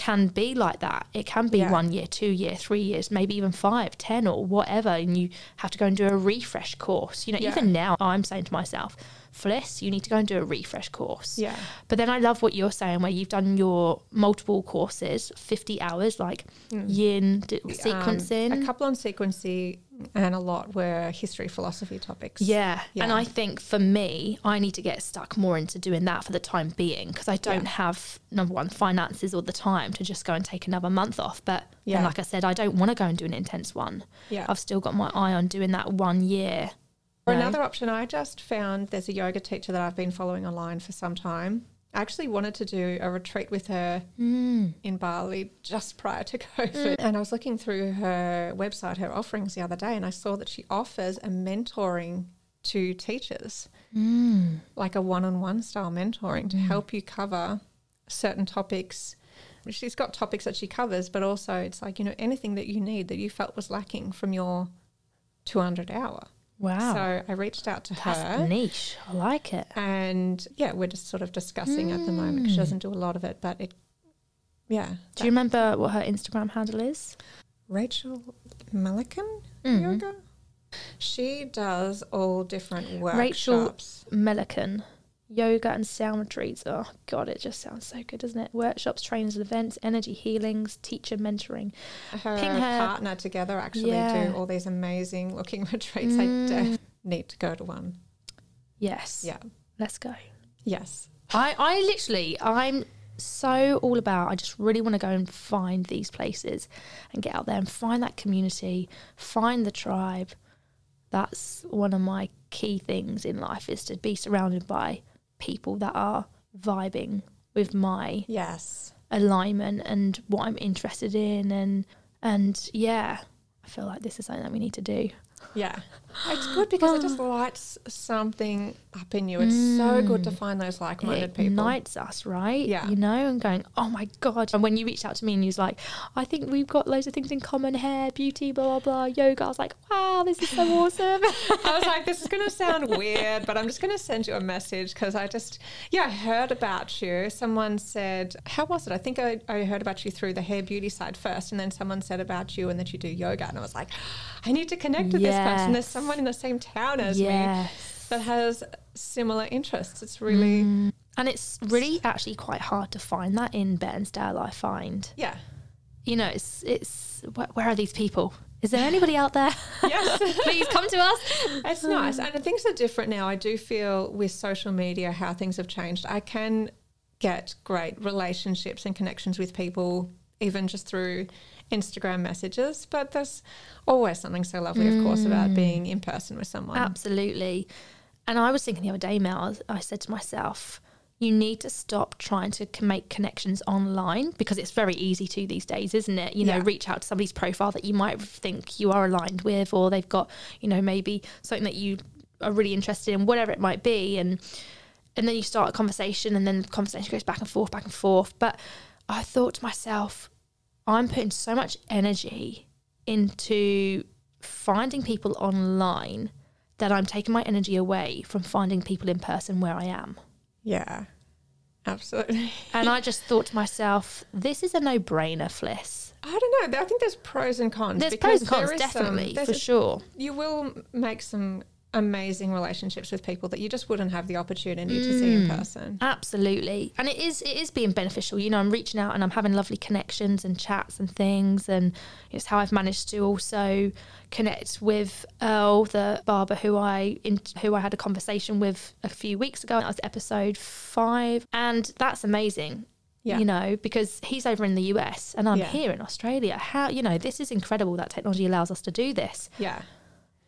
can be like that. It can be Yeah. one year, two year, three years, maybe even five, ten, or whatever, and you have to go and do a refresh course. You know, Yeah. even now I'm saying to myself, Fliss, you need to go and do a refresh course. Yeah. But then I love what you're saying, where you've done your multiple courses, 50 hours, like yin, d- sequencing. Um, a couple on sequencing and a lot were history, philosophy topics. Yeah. And I think for me, I need to get stuck more into doing that for the time being because I don't Yeah. have, number one, finances or the time to just go and take another month off. But yeah. Yeah. like I said, I don't want to go and do an intense one. Yeah. I've still got my eye on doing that one year. Or No. another option, I just found there's a yoga teacher that I've been following online for some time. I actually wanted to do a retreat with her Mm. in Bali just prior to COVID. And I was looking through her website, her offerings the other day, and I saw that she offers a mentoring to teachers, Mm. like a one on one style mentoring to help you cover certain topics. She's got topics that she covers, but also it's like, you know, anything that you need that you felt was lacking from your 200 hour. Wow. So I reached out to That's her. niche. I like it. And yeah, we're just sort of discussing at the moment because she doesn't do a lot of it, but it, yeah. Do you remember what her Instagram handle is? Rachel Melican Mm. Yoga? She does all different workshops. Rachel-. Melican. Yoga and sound retreats. Oh, God, it just sounds so good, doesn't it? Workshops, trainings, and events, energy healings, teacher mentoring. Her, her- partner together actually Yeah. do all these amazing looking retreats. I mm. def- need to go to one. Yes. Yeah. Let's go. Yes. I, I literally, I'm so all about, I just really want to go and find these places and get out there and find that community, find the tribe. That's one of my key things in life is to be surrounded by people that are vibing with my Yes. alignment and what I'm interested in and and yeah, I feel like this is something that we need to do. Yeah. It's good because it just lights something up in you. It's so good to mm. find those like minded it people. ignites us, right? Yeah. You know, and going, oh my God. And when you reached out to me and you was like, I think we've got loads of things in common hair, beauty, blah, blah, blah, yoga. I was like, wow, this is so awesome. I was like, this is going to sound weird, but I'm just going to send you a message because I just, yeah, I heard about you. Someone said, how was it? I think I, I heard about you through the hair beauty side first, and then someone said about you and that you do yoga. And I was like, I need to connect with this person. There's. Someone in the same town as me that has similar interests. It's really, mm. And it's really actually quite hard to find that in Bairnsdale, I find. yeah. You know, it's, it's where, where are these people? Is there anybody out there? Yes. Please come to us. It's um, nice. And things are different now. I do feel with social media how things have changed. I can get great relationships and connections with people, even just through Instagram messages. But there's always something so lovely, of course, about mm. being in person with someone. Absolutely. And I was thinking the other day, Mel, I said to myself, you need to stop trying to make connections online because it's very easy to these days, isn't it? You know, Yeah. reach out to somebody's profile that you might think you are aligned with, or they've got, you know, maybe something that you are really interested in, whatever it might be, and and then you start a conversation, and then the conversation goes back and forth, back and forth. But I thought to myself, I'm putting so much energy into finding people online that I'm taking my energy away from finding people in person where I am. Yeah. Absolutely. And I just thought to myself, this is a no brainer, Fliss. I don't know. I think there's pros and cons. There's because pros and cons, is some- definitely, for a- sure. You will make some amazing relationships with people that you just wouldn't have the opportunity to see in mm. person. Absolutely. And it is it is being beneficial. You know, I'm reaching out and I'm having lovely connections and chats and things and it's how I've managed to also connect with Earl, the barber who I in, who I had a conversation with a few weeks ago. That was episode 5 and that's amazing. Yeah. You know, because he's over in the US and I'm Yeah. here in Australia. How, you know, this is incredible that technology allows us to do this. Yeah.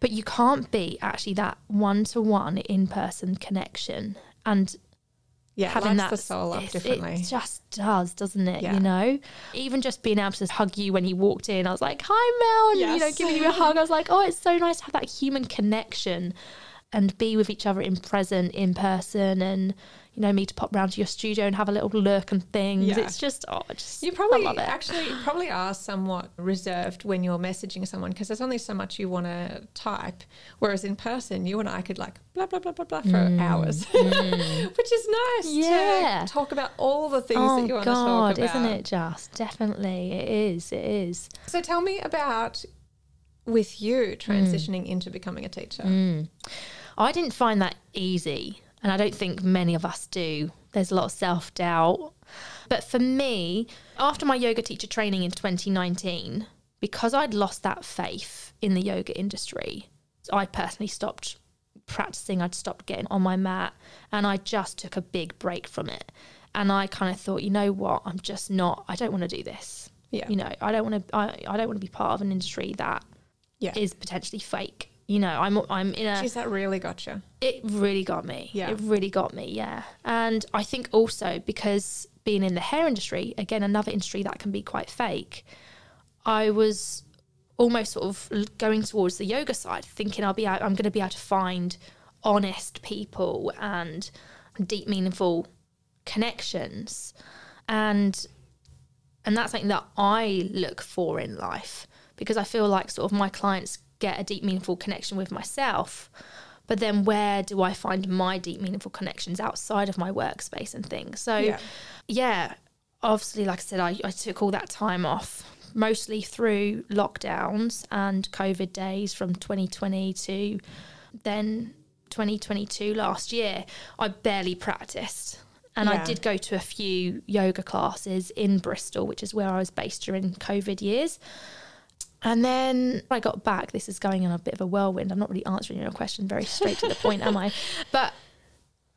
But you can't be actually that one to one in person connection. And Yeah. having that the soul up differently. It just does, doesn't it? Yeah. You know, even just being able to hug you when you walked in, I was like, "Hi, Mel," and you know, giving you a hug. I was like, "Oh, it's so nice to have that human connection and be with each other in present, in person, and you know, me to pop round to your studio and have a little look and things. Yeah. It's just, oh, just, You probably I love it. actually you probably are somewhat reserved when you're messaging someone because there's only so much you want to type. Whereas in person, you and I could like blah blah blah blah blah for hours, which is nice. Mm. Yeah. to talk about all the things oh that you want God, to talk about. isn't it just? Definitely, it is. It is. So tell me about with you transitioning into becoming a teacher. Mm. I didn't find that easy, and I don't think many of us do. There's a lot of self doubt. But for me, after my yoga teacher training in 2019, because I'd lost that faith in the yoga industry, I personally stopped practicing. I'd stopped getting on my mat, and I just took a big break from it. And I kind of thought, you know what? I'm just not. I don't want to do this. Yeah. You know, I don't want to. I, I don't want to be part of an industry that Yeah. is potentially fake. You know, I'm I'm in a Geez, that really got you. it really got me. Yeah. It really got me, yeah. And I think also because being in the hair industry, again, another industry that can be quite fake, I was almost sort of going towards the yoga side, thinking I'll be out, I'm going to be able to find honest people and deep, meaningful connections. And and that's something that I look for in life because I feel like sort of my clients get a deep, meaningful connection with myself. But then where do I find my deep, meaningful connections outside of my workspace and things? So, Yeah. yeah, obviously, like I said, I, I took all that time off, mostly through lockdowns and COVID days from 2020 to then 2022 last year. I barely practiced. And I did go to a few yoga classes in Bristol, which is where I was based during COVID years. And then I got back. This is going on a bit of a whirlwind. I'm not really answering your question very straight to the point, am I? But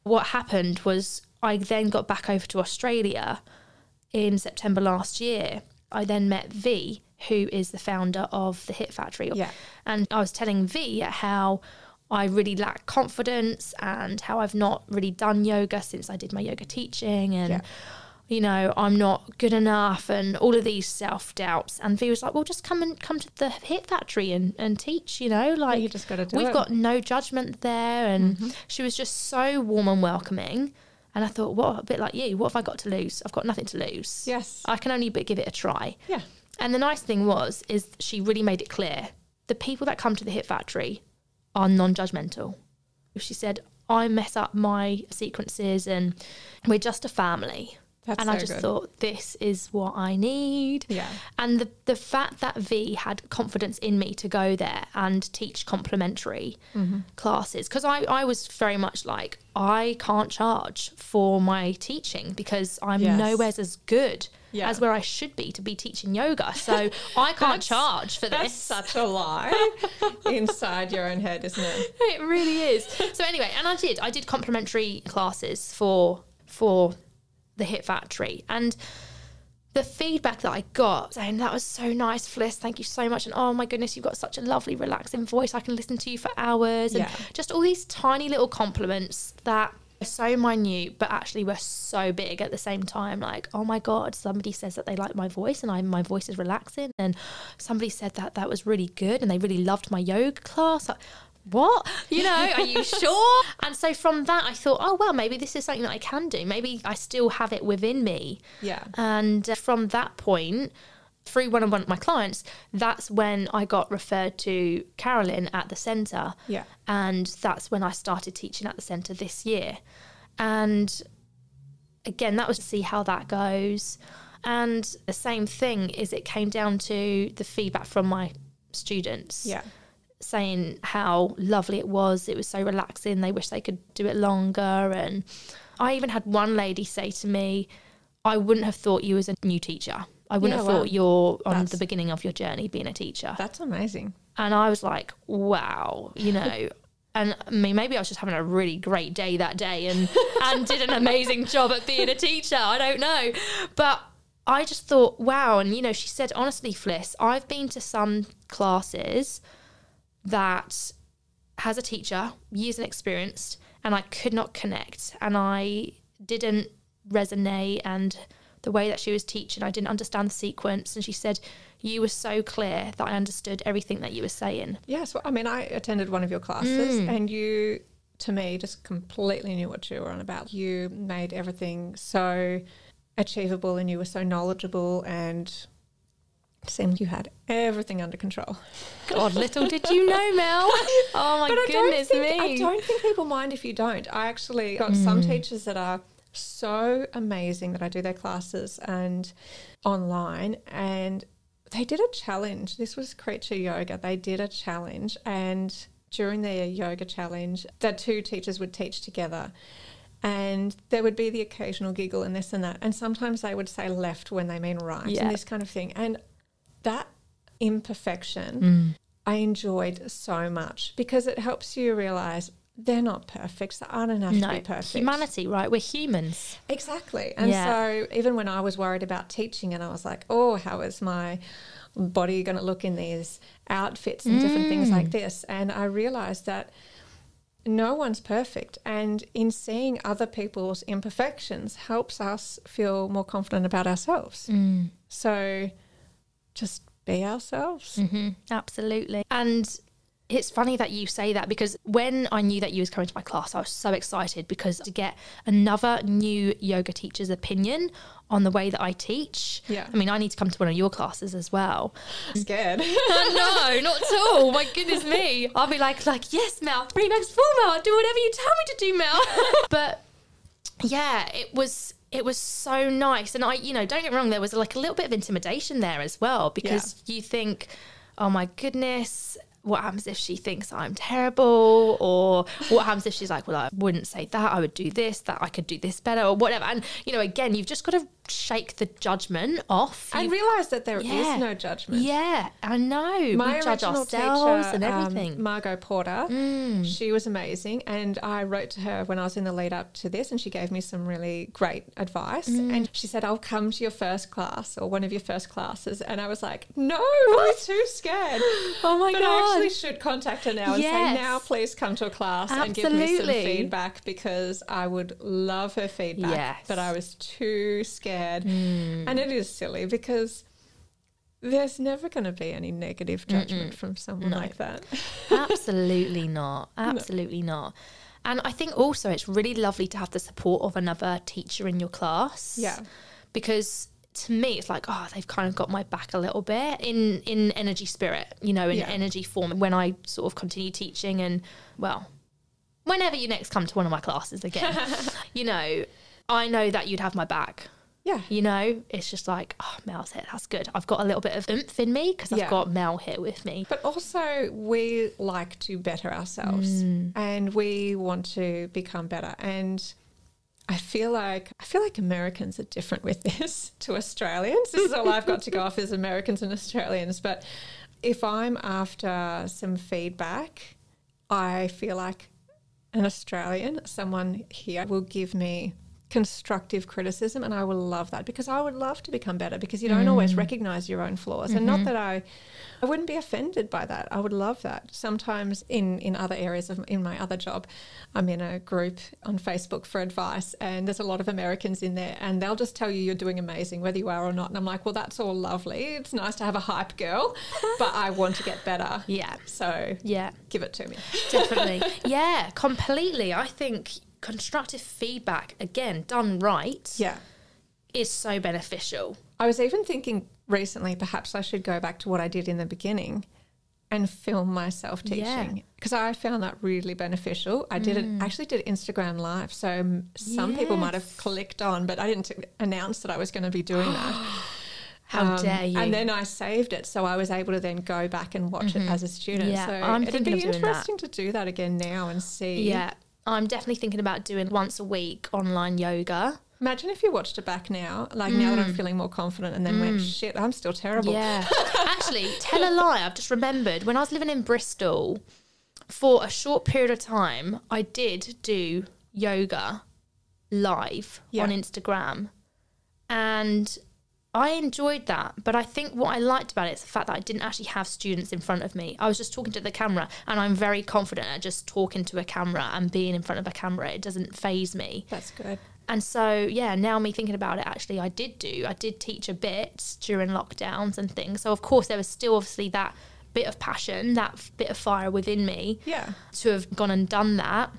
what happened was I then got back over to Australia in September last year. I then met V, who is the founder of the Hit Factory. Yeah. And I was telling V how I really lack confidence and how I've not really done yoga since I did my yoga teaching and Yeah. You know, I'm not good enough and all of these self doubts. And V was like, Well just come and come to the Hit Factory and, and teach, you know, like you just gotta do we've it. got no judgment there and mm-hmm. she was just so warm and welcoming. And I thought, what a bit like you, what have I got to lose? I've got nothing to lose. Yes. I can only but give it a try. Yeah. And the nice thing was, is she really made it clear the people that come to the Hit Factory are non judgmental. She said, I mess up my sequences and we're just a family. That's and I just good. thought, this is what I need. Yeah. And the, the fact that V had confidence in me to go there and teach complimentary Mm-hmm. classes, because I, I was very much like, I can't charge for my teaching because I'm Yes. nowhere as good Yeah. as where I should be to be teaching yoga. So I can't charge for That's this. That's such a lie inside your own head, isn't it? it really is. So anyway, and I did. I did complimentary classes for for the Hit Factory, and the feedback that I got saying that was so nice, Fliss. Thank you so much. And oh my goodness, you've got such a lovely, relaxing voice. I can listen to you for hours, and Yeah. just all these tiny little compliments that are so minute, but actually were so big at the same time. Like, oh my god, somebody says that they like my voice and I my voice is relaxing, and somebody said that that was really good and they really loved my yoga class. What? You know, are you sure? And so from that, I thought, oh, well, maybe this is something that I can do. Maybe I still have it within me. Yeah. And uh, from that point, through one of one of my clients, that's when I got referred to Carolyn at the centre. Yeah. And that's when I started teaching at the centre this year. And again, that was to see how that goes. And the same thing is it came down to the feedback from my students Yeah. Saying how lovely it was. It was so relaxing. They wish they could do it longer. And I even had one lady say to me, I wouldn't have thought you was a new teacher. I wouldn't Yeah, have wow. thought you're on That's- the beginning of your journey being a teacher. That's amazing. And I was like, wow, you know. And I mean, maybe I was just having a really great day that day and, and did an amazing job at being a teacher. I don't know. But I just thought, wow. And, you know, she said, honestly, Fliss, I've been to some classes that has a teacher, years and experienced, and I could not connect. And I didn't resonate. And the way that she was teaching, I didn't understand the sequence. And she said, You were so clear that I understood everything that you were saying. Yes. Well, I mean, I attended one of your classes mm. and you, to me, just completely knew what you were on about. You made everything so achievable and you were so knowledgeable and seemed you had everything under control. God, little did you know, Mel. Oh my goodness think, me. I don't think people mind if you don't. I actually got some Mm. teachers that are so amazing that I do their classes and online and they did a challenge. This was creature yoga. They did a challenge and during their yoga challenge, the two teachers would teach together. And there would be the occasional giggle and this and that. And sometimes they would say left when they mean right Yeah. and this kind of thing. And that imperfection Mm. I enjoyed so much because it helps you realize they're not perfect. So I don't have to be perfect. humanity, right? We're humans. Exactly. And Yeah. so even when I was worried about teaching and I was like, oh, how is my body going to look in these outfits and different things Mm. like this? And I realized that no one's perfect. And in seeing other people's imperfections helps us feel more confident about ourselves. Mm. So just be ourselves. hmm Absolutely. And it's funny that you say that because when I knew that you was coming to my class, I was so excited because to get another new yoga teacher's opinion on the way that I teach. Yeah. I mean, I need to come to one of your classes as well. Scared. no, not at all. My goodness me. I'll be like, like, yes, Mel, three max four Mel, I'll do whatever you tell me to do, Mel. but yeah, it was it was so nice. And I, you know, don't get me wrong, there was like a little bit of intimidation there as well because you think, oh my goodness, what happens if she thinks I'm terrible? Or what happens if she's like, well, I wouldn't say that, I would do this, that I could do this better, or whatever. And, you know, again, you've just got to shake the judgment off. I You've- realised that there is Yeah. no judgment. yeah, I know. My we judge ourselves teacher, and um, everything. Mm. Margot Porter, she was amazing, and I wrote to her when I was in the lead up to this, and she gave me some really great advice. Mm. And she said, "I'll come to your first class or one of your first classes," and I was like, "No, I'm too scared." oh my God. but I actually should contact her now and say, "Now, please come to a class and give me some feedback because I would love her feedback." Yes. But I was too scared, Mm. and it is silly because there's never going to be any negative judgment from someone No. like that. Absolutely not. Absolutely not. And I think also it's really lovely to have the support of another teacher in your class. Yeah. Because to me it's like, oh, they've kind of got my back a little bit in in energy spirit, you know, in Yeah. energy form when I sort of continue teaching and well, whenever you next come to one of my classes again, you know, I know that you'd have my back. Yeah. You know, it's just like, oh, Mel's here. That's good. I've got a little bit of oomph in me because I've Yeah. got Mel here with me. But also, we like to better ourselves Mm. and we want to become better. And I feel like I feel like Americans are different with this to Australians. This is all I've got to go off is Americans and Australians. But if I'm after some feedback, I feel like an Australian, someone here will give me constructive criticism and I will love that because I would love to become better because you don't always mm. recognize your own flaws. And not mm-hmm. that I I wouldn't be offended by that. I would love that. Sometimes in in other areas of in my other job I'm in a group on Facebook for advice and there's a lot of Americans in there and they'll just tell you you're doing amazing whether you are or not. And I'm like well that's all lovely. It's nice to have a hype girl but I want to get better. Yeah. so Yeah. give it to me. Definitely. yeah, completely. I think constructive feedback, again, done right, yeah is so beneficial. I was even thinking recently, perhaps I should go back to what I did in the beginning and film myself teaching because I found that really beneficial. I did Mm. it actually did Instagram live, so some people might have clicked on, but I didn't announce that I was going to be doing that. How Um, dare you? And then I saved it, so I was able to then go back and watch it as a student. Mm-hmm. Yeah, so I'm it'd be doing that. interesting to do that again now and see. yeah. I'm definitely thinking about doing once a week online yoga. Imagine if you watched it back now, like now that I'm feeling more confident, and then went, shit, I'm still terrible. Mm. Yeah. Actually, tell a lie. I've just remembered when I was living in Bristol for a short period of time, I did do yoga live Yeah. on Instagram. And I enjoyed that. But I think what I liked about it is the fact that I didn't actually have students in front of me. I was just talking to the camera, and I'm very confident at just talking to a camera and being in front of a camera. It doesn't faze me. That's good. And so, yeah, now me thinking about it, actually, I did do, I did teach a bit during lockdowns and things. So, of course, there was still obviously that bit of passion, that bit of fire within me Yeah. to have gone and done that.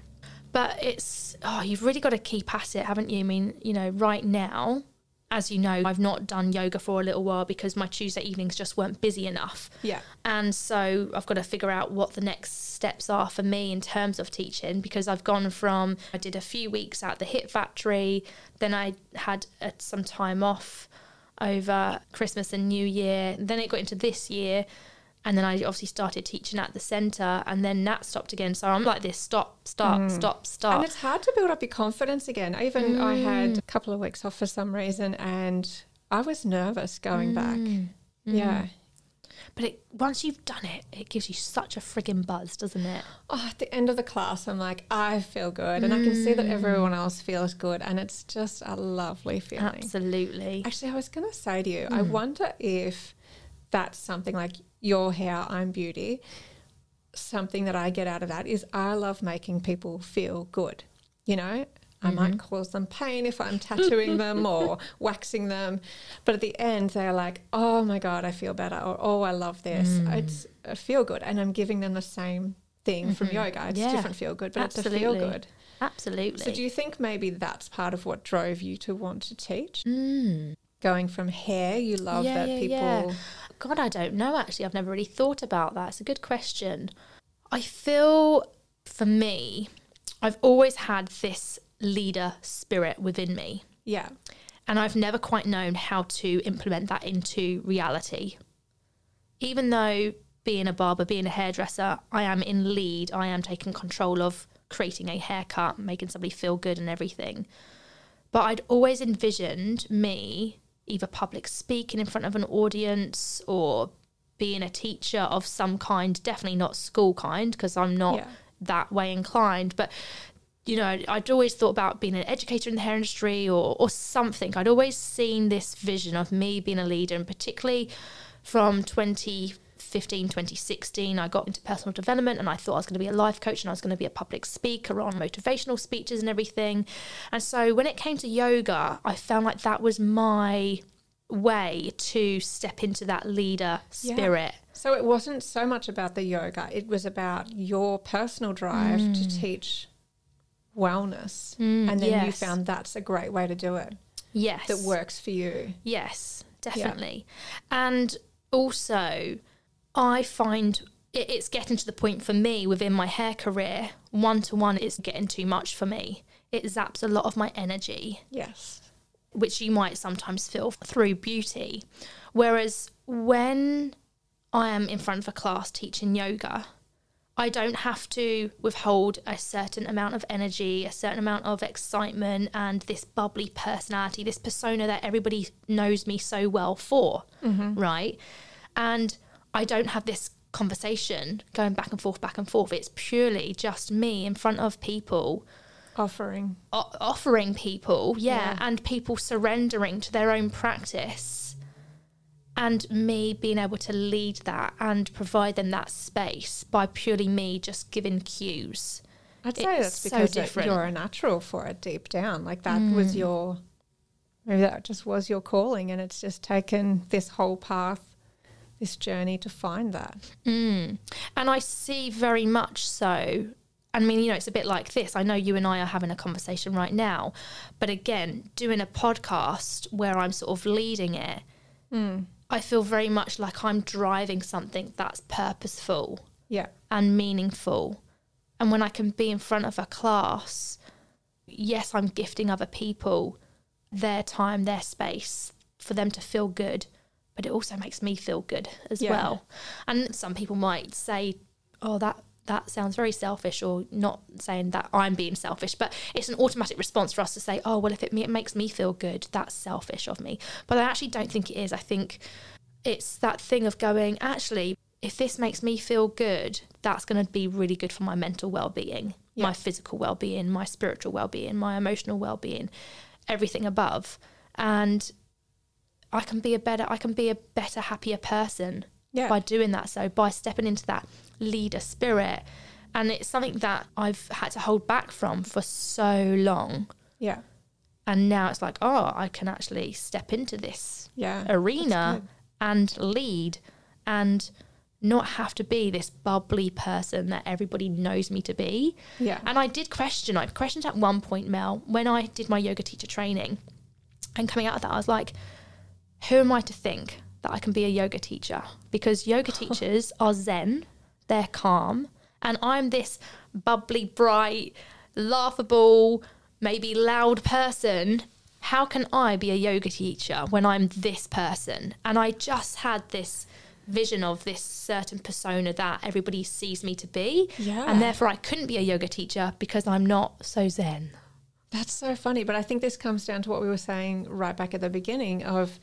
But it's, oh, you've really got to keep at it, haven't you? I mean, you know, right now, as you know, I've not done yoga for a little while because my Tuesday evenings just weren't busy enough. Yeah. And so I've got to figure out what the next steps are for me in terms of teaching because I've gone from, I did a few weeks at the Hit Factory, then I had uh, some time off over Christmas and New Year, then it got into this year. And then I obviously started teaching at the centre, and then that stopped again. So I'm like this: stop, stop, stop, stop. And it's hard to build up your confidence again. I Even I Mm. had a couple of weeks off for some reason and I was nervous going Mm. back. Yeah. But it, once you've done it, it gives you such a frigging buzz, doesn't it? Oh, at the end of the class, I'm like, I feel good. And I can see Mm. that everyone else feels good. And it's just a lovely feeling. Absolutely. Actually, I was going to say to you, Hmm. I wonder if that's something like your hair, I'm beauty. Something that I get out of that is I love making people feel good. You know, I Mm-hmm. might cause them pain if I'm tattooing them or waxing them, but at the end they're like, "Oh my god, I feel better," or "Oh, I love this." Mm. It's a feel good, and I'm giving them the same thing from yoga. It's Mm-hmm. Yeah. different feel good, but it's a feel good. Absolutely. So, do you think maybe that's part of what drove you to want to teach? Mm. Going from hair, you love Yeah, that yeah, people. God, I don't know actually. I've never really thought about that. It's a good question. I feel for me, I've always had this leader spirit within me, Yeah, and I've never quite known how to implement that into reality. Even though being a barber, being a hairdresser, I am in lead, I am taking control of creating a haircut, making somebody feel good and everything. But I'd always envisioned me either public speaking in front of an audience or being a teacher of some kind, definitely not school kind, because I'm not Yeah. that way inclined. But you know, I'd always thought about being an educator in the hair industry or, or something. I'd always seen this vision of me being a leader, and particularly from 2015, 2016, I got into personal development and I thought I was going to be a life coach and I was going to be a public speaker on motivational speeches and everything. And so when it came to yoga, I felt like that was my way to step into that leader Yeah. spirit. So it wasn't so much about the yoga, it was about your personal drive Mm. to teach wellness. and then you found that's a great way to do it Yes. that works for you. Yes, definitely. And also, I find it, it's getting to the point for me within my hair career, one to one is getting too much for me. It zaps a lot of my energy, Yes. which you might sometimes feel through beauty. Whereas when I am in front of a class teaching yoga, I don't have to withhold a certain amount of energy, a certain amount of excitement, and this bubbly personality, this persona that everybody knows me so well for, mm-hmm. right? And I don't have this conversation going back and forth, back and forth. It's purely just me in front of people Offering. o- offering people, yeah, Yeah. and people surrendering to their own practice, and me being able to lead that and provide them that space by purely me just giving cues. I'd say It's that's so because it- different. you're a natural for it deep down. Like that mm. was your, maybe that just was your calling, and it's just taken this whole path, this journey to find that. Mm. And I see very much so. I mean, you know, it's a bit like this. I know you and I are having a conversation right now, but again, doing a podcast where I'm sort of leading it, I feel very much like I'm driving something that's purposeful Yeah. and meaningful. And when I can be in front of a class, yes, I'm gifting other people their time, their space for them to feel good, but it also makes me feel good as Yeah. well. And some people might say, "Oh, that that sounds very selfish," or not saying that I'm being selfish, but it's an automatic response for us to say, "Oh, well, if it, it makes me feel good, that's selfish of me." But I actually don't think it is. I think it's that thing of going, actually, if this makes me feel good, that's going to be really good for my mental well being, my physical well being, my spiritual well being, my emotional well being, everything above. And I can be a better, I can be a better, happier person Yeah. by doing that. So by stepping into that leader spirit. And it's something that I've had to hold back from for so long. Yeah. And now it's like, oh, I can actually step into this Yeah. arena and lead and not have to be this bubbly person that everybody knows me to be. Yeah. And I did question, I questioned at one point, Mel, when I did my yoga teacher training and coming out of that, I was like, who am I to think that I can be a yoga teacher? Because yoga teachers are zen, they're calm, and I'm this bubbly, bright, laughable, maybe loud person. How can I be a yoga teacher when I'm this person? And I just had this vision of this certain persona that everybody sees me to be. Yeah. And therefore, I couldn't be a yoga teacher because I'm not so zen. That's so funny. But I think this comes down to what we were saying right back at the beginning of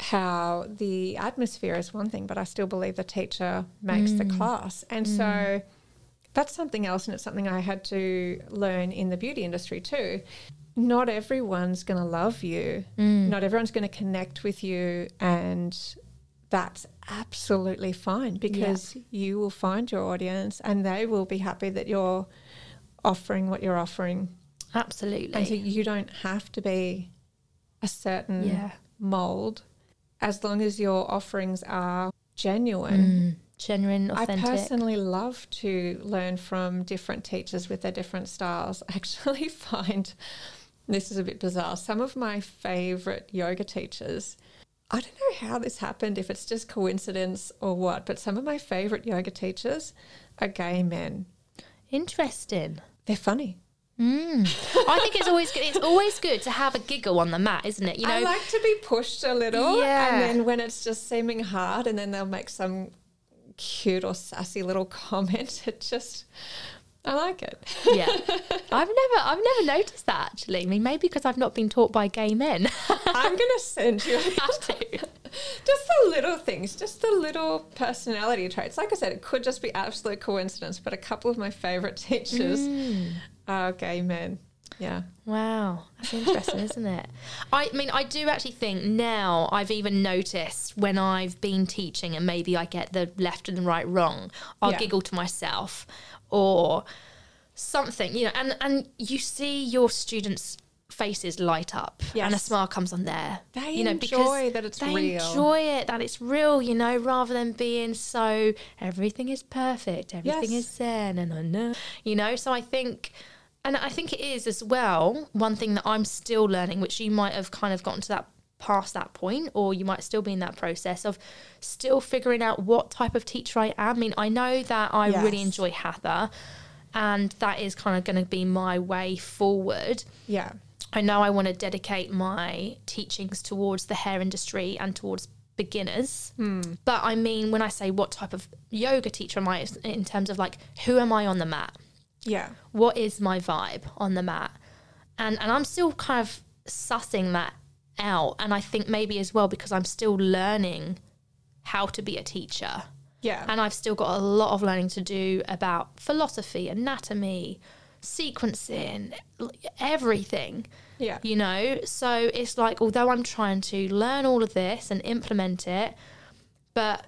how the atmosphere is one thing, but I still believe the teacher makes the mm. class. And mm. so that's something else. And it's something I had to learn in the beauty industry too. Not everyone's going to love you, mm. not everyone's going to connect with you. And that's absolutely fine because you will find your audience and they will be happy that you're offering what you're offering Absolutely. and so you don't have to be a certain Yeah. mold as long as your offerings are genuine. Mm, genuine, authentic. I personally love to learn from different teachers with their different styles. I actually find this is a bit bizarre. Some of my favorite yoga teachers, I don't know how this happened, if it's just coincidence or what, but some of my favorite yoga teachers are gay men. Interesting. They're funny. Mm. I think it's always good. It's always good to have a giggle on the mat, isn't it? You know, I like to be pushed a little. Yeah. And then when it's just seeming hard and then they'll make some cute or sassy little comment, it just, I like it. yeah. I've never, I've never noticed that actually. I mean, maybe because I've not been taught by gay men. I'm going to send you A just the little things, just the little personality traits. Like I said, it could just be absolute coincidence, but a couple of my favorite teachers Mm. Ah, are gay men. Yeah. Wow, that's interesting, isn't it? I mean, I do actually think now I've even noticed when I've been teaching and maybe I get the left and the right wrong, I'll Yeah. giggle to myself or something, you know, and, and you see your students' faces light up and a smile comes on there. They you know, enjoy that it's they real. enjoy it, that it's real, you know, rather than being so everything is perfect, everything Yes. is zen, and I know, you know. So I think, and I think it is as well. One thing that I'm still learning, which you might have kind of gotten to that past that point, or you might still be in that process of still figuring out what type of teacher I am. I mean, I know that I really enjoy hatha, and that is kind of going to be my way forward. Yeah. I know I want to dedicate my teachings towards the hair industry and towards beginners. Hmm. But I mean, when I say what type of yoga teacher am I, in terms of like, who am I on the mat? Yeah. What is my vibe on the mat? And and I'm still kind of sussing that out. And I think maybe as well because I'm still learning how to be a teacher. Yeah. And I've still got a lot of learning to do about philosophy, anatomy, sequencing, everything. Yeah. You know, so it's like although I'm trying to learn all of this and implement it, but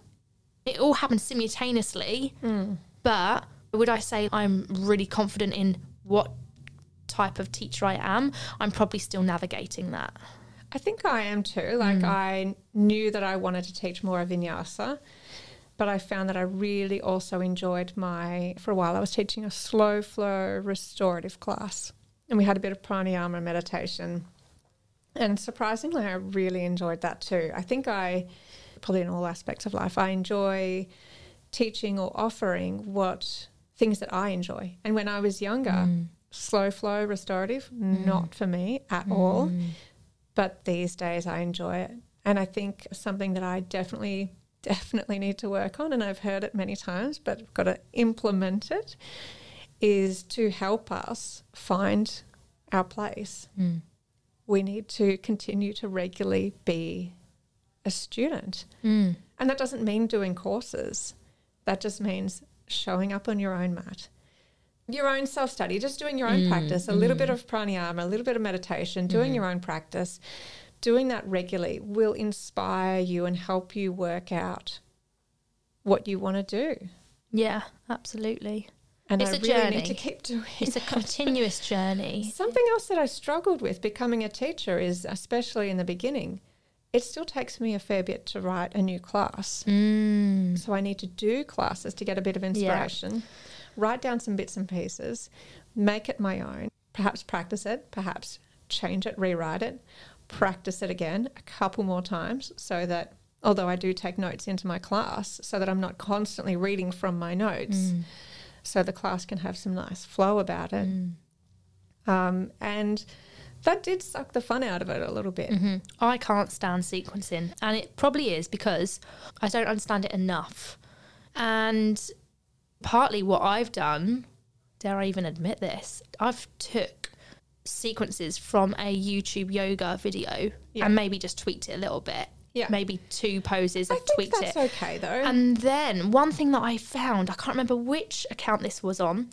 it all happens simultaneously. Mm. But would I say I'm really confident in what type of teacher I am? I'm probably still navigating that. I think I am too. Like mm. I knew that I wanted to teach more of vinyasa, but I found that I really also enjoyed my. For a while, I was teaching a slow flow restorative class, and we had a bit of pranayama meditation. And surprisingly, I really enjoyed that too. I think I, probably in all aspects of life, I enjoy teaching or offering what things that I enjoy. And when I was younger, mm. slow flow restorative, mm. not for me at mm. all but these days I enjoy it. And I think something that I definitely, definitely need to work on, and I've heard it many times, but I've got to implement it, is to help us find our place. We need to continue to regularly be a student. Mm. And that doesn't mean doing courses, that just means showing up on your own mat. Your own self study, just doing your own mm, practice, a little bit mm. of pranayama, a little bit of meditation, mm-hmm. doing your own practice, doing that regularly will inspire you and help you work out what you want to do. Yeah, absolutely. And It's I a really journey. need to keep doing It's a continuous journey. Something else that I struggled with becoming a teacher is, especially in the beginning, it still takes me a fair bit to write a new class. Mm. So I need to do classes to get a bit of inspiration, write down some bits and pieces, make it my own, perhaps practice it, perhaps change it, rewrite it, practice it again a couple more times so that although I do take notes into my class, so that I'm not constantly reading from my notes, so the class can have some nice flow about it. Um, and that did suck the fun out of it a little bit. Mhm. I can't stand sequencing, and it probably is because I don't understand it enough. And partly what I've done, dare I even admit this, I've took sequences from a YouTube yoga video Yeah. and maybe just tweaked it a little bit. Yeah. Maybe two poses, I I've think tweaked that's it. okay though. And then one thing that I found, I can't remember which account this was on,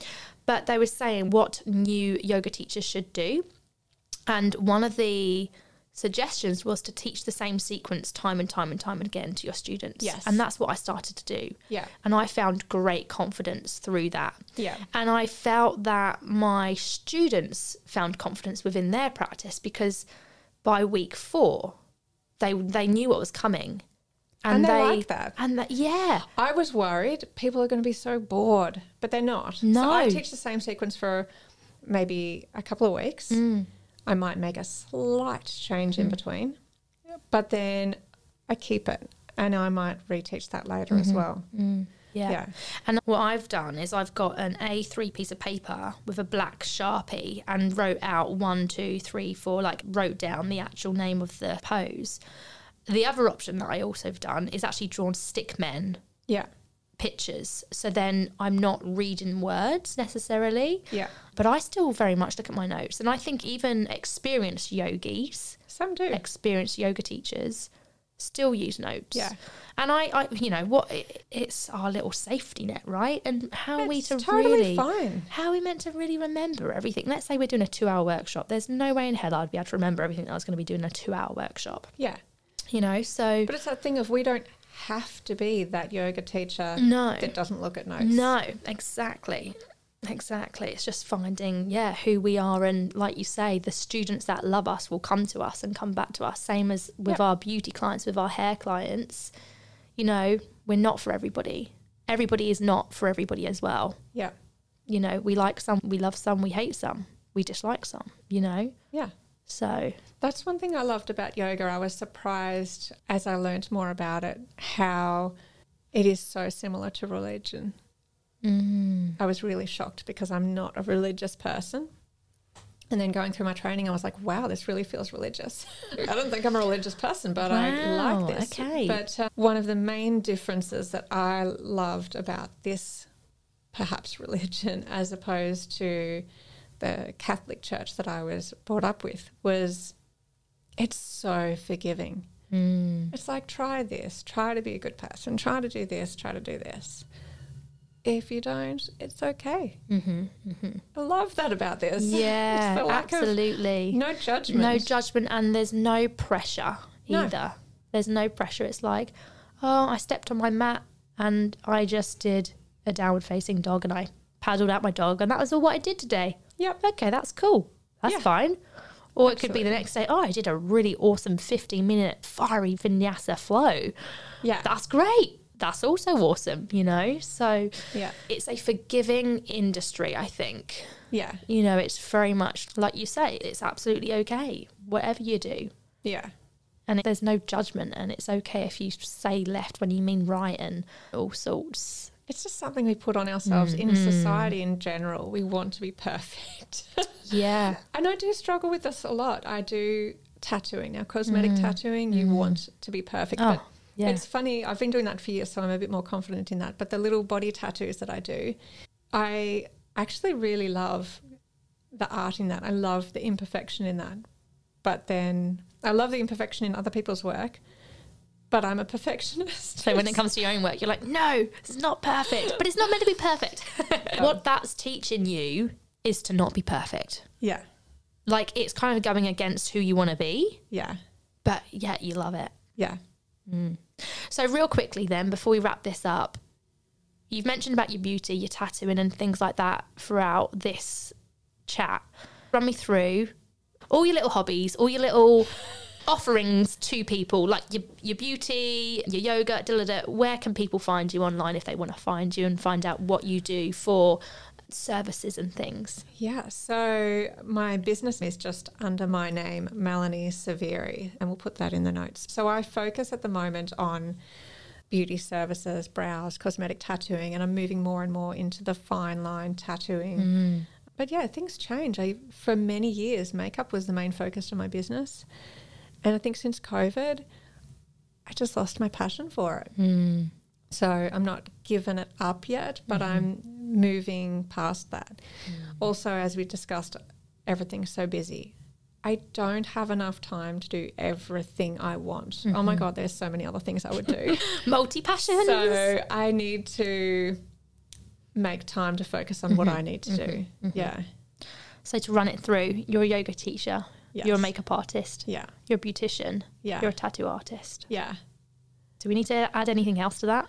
but they were saying what new yoga teachers should do. And one of the suggestions was to teach the same sequence time and time and time again to your students. Yes. And that's what I started to do. Yeah. And I found great confidence through that. Yeah. And I felt that my students found confidence within their practice because by week four, they they knew what was coming. And they like that. And that, yeah. I was worried people are going to be so bored, but they're not. So No. I teach the same sequence for maybe a couple of weeks. Mm. I might make a slight change in hmm. between, but then I keep it and I might reteach that later as mm-hmm. well. Mm. Yeah. Yeah. And what I've done is I've got an A3 piece of paper with a black sharpie and wrote out one, two, three, four, like wrote down the actual name of the pose. The other option that I also have done is actually drawn stick men Yeah. Pictures. So then I'm not reading words necessarily, Yeah. but I still very much look at my notes. And I think even experienced yogis, Some do. experienced yoga teachers still use notes. Yeah. And I, I you know, what it, it's our little safety net, right? And how are we to totally really fine. how are we meant to really remember everything? Let's say we're doing a 2-hour workshop. There's no way in hell I'd be able to remember everything that I was going to be doing a 2-hour workshop. Yeah. You know, so But it's that thing of we don't have to be that yoga teacher no. that doesn't look at notes. No, exactly. Exactly. It's just finding, yeah, who we are. And like you say, the students that love us will come to us and come back to us. Same as with Yep. our beauty clients, with our hair clients. You know, we're not for everybody. Everybody is not for everybody as well. Yeah. You know, we like some, we love some, we hate some, we dislike some, you know? Yeah. So, That's one thing I loved about yoga. I was surprised as I learned more about it how it is so similar to religion. mm, I was really shocked because I'm not a religious person. And then going through my training, I was like, wow, this really feels religious. I don't think I'm a religious person, but I like this. okay. But uh, one of the main differences that I loved about this, perhaps religion, as opposed to the Catholic Church that I was brought up with, was it's so forgiving. mm, It's like, try this, try to be a good person, try to do this, try to do this. If you don't, it's okay. Mm-hmm, mm-hmm. I love that about this. Yeah, It's the lack of- absolutely. no judgment. no judgment and there's no pressure No. either. There's no pressure. It's like, oh, I stepped on my mat and I just did a downward facing dog and I paddled out my dog and that was all what I did today. Yep. Okay, that's cool. That's Yeah. fine. Or it could be the next day, oh, I did a really awesome 15 minute fiery vinyasa flow. Yeah. That's great. That's also awesome, you know? So yeah. it's a forgiving industry, I think. Yeah. You know, it's very much like you say, it's absolutely okay, whatever you do. Yeah. And there's no judgment, and it's okay if you say left when you mean right and all sorts. It's just something we put on ourselves Mm, in society in general. We want to be perfect. Yeah. and I do struggle with this a lot. I do tattooing now, cosmetic tattooing. You want to be perfect. Mm. Oh, but yeah. it's funny. I've been doing that for years, so I'm a bit more confident in that. But the little body tattoos that I do, I actually really love the art in that. I love the imperfection in that. But then I love the imperfection in other people's work. But I'm a perfectionist. So when it comes to your own work, you're like, no, it's not perfect, but it's not meant to be perfect. what that's teaching you is to not be perfect. yeah, Like it's kind of going against who you want to be, yeah, but yet you love it. yeah. Mm. So, real quickly, then, before we wrap this up, you've mentioned about your beauty, your tattooing, and things like that throughout this chat. Run me through all your little hobbies, all your little offerings to people, like your, your beauty, your yoga, da, da, da. Where can people find you online if they want to find you and find out what you do for services and things? Yeah, so my business is just under my name, Melanie Ceveri, and we'll put that in the notes. So I focus at the moment on beauty services, brows, cosmetic tattooing, and I'm moving more and more into the fine line tattooing. Mm. But yeah, things change. I for many years makeup was the main focus of my business. And I think since COVID, I just lost my passion for it. Hmm. So I'm not giving it up yet, but mm-hmm. I'm moving past that. Hmm. Also, as we discussed, everything's so busy. I don't have enough time to do everything I want. Oh my mm-hmm. God, there's so many other things I would do. Multi passions. so I need to make time to focus on what mm-hmm. I need to do. Yeah. So, to run it through, you're a yoga teacher, you're a makeup artist, Yeah. you're a beautician, Yeah. you're a tattoo artist. Yeah. Do we need to add anything else to that?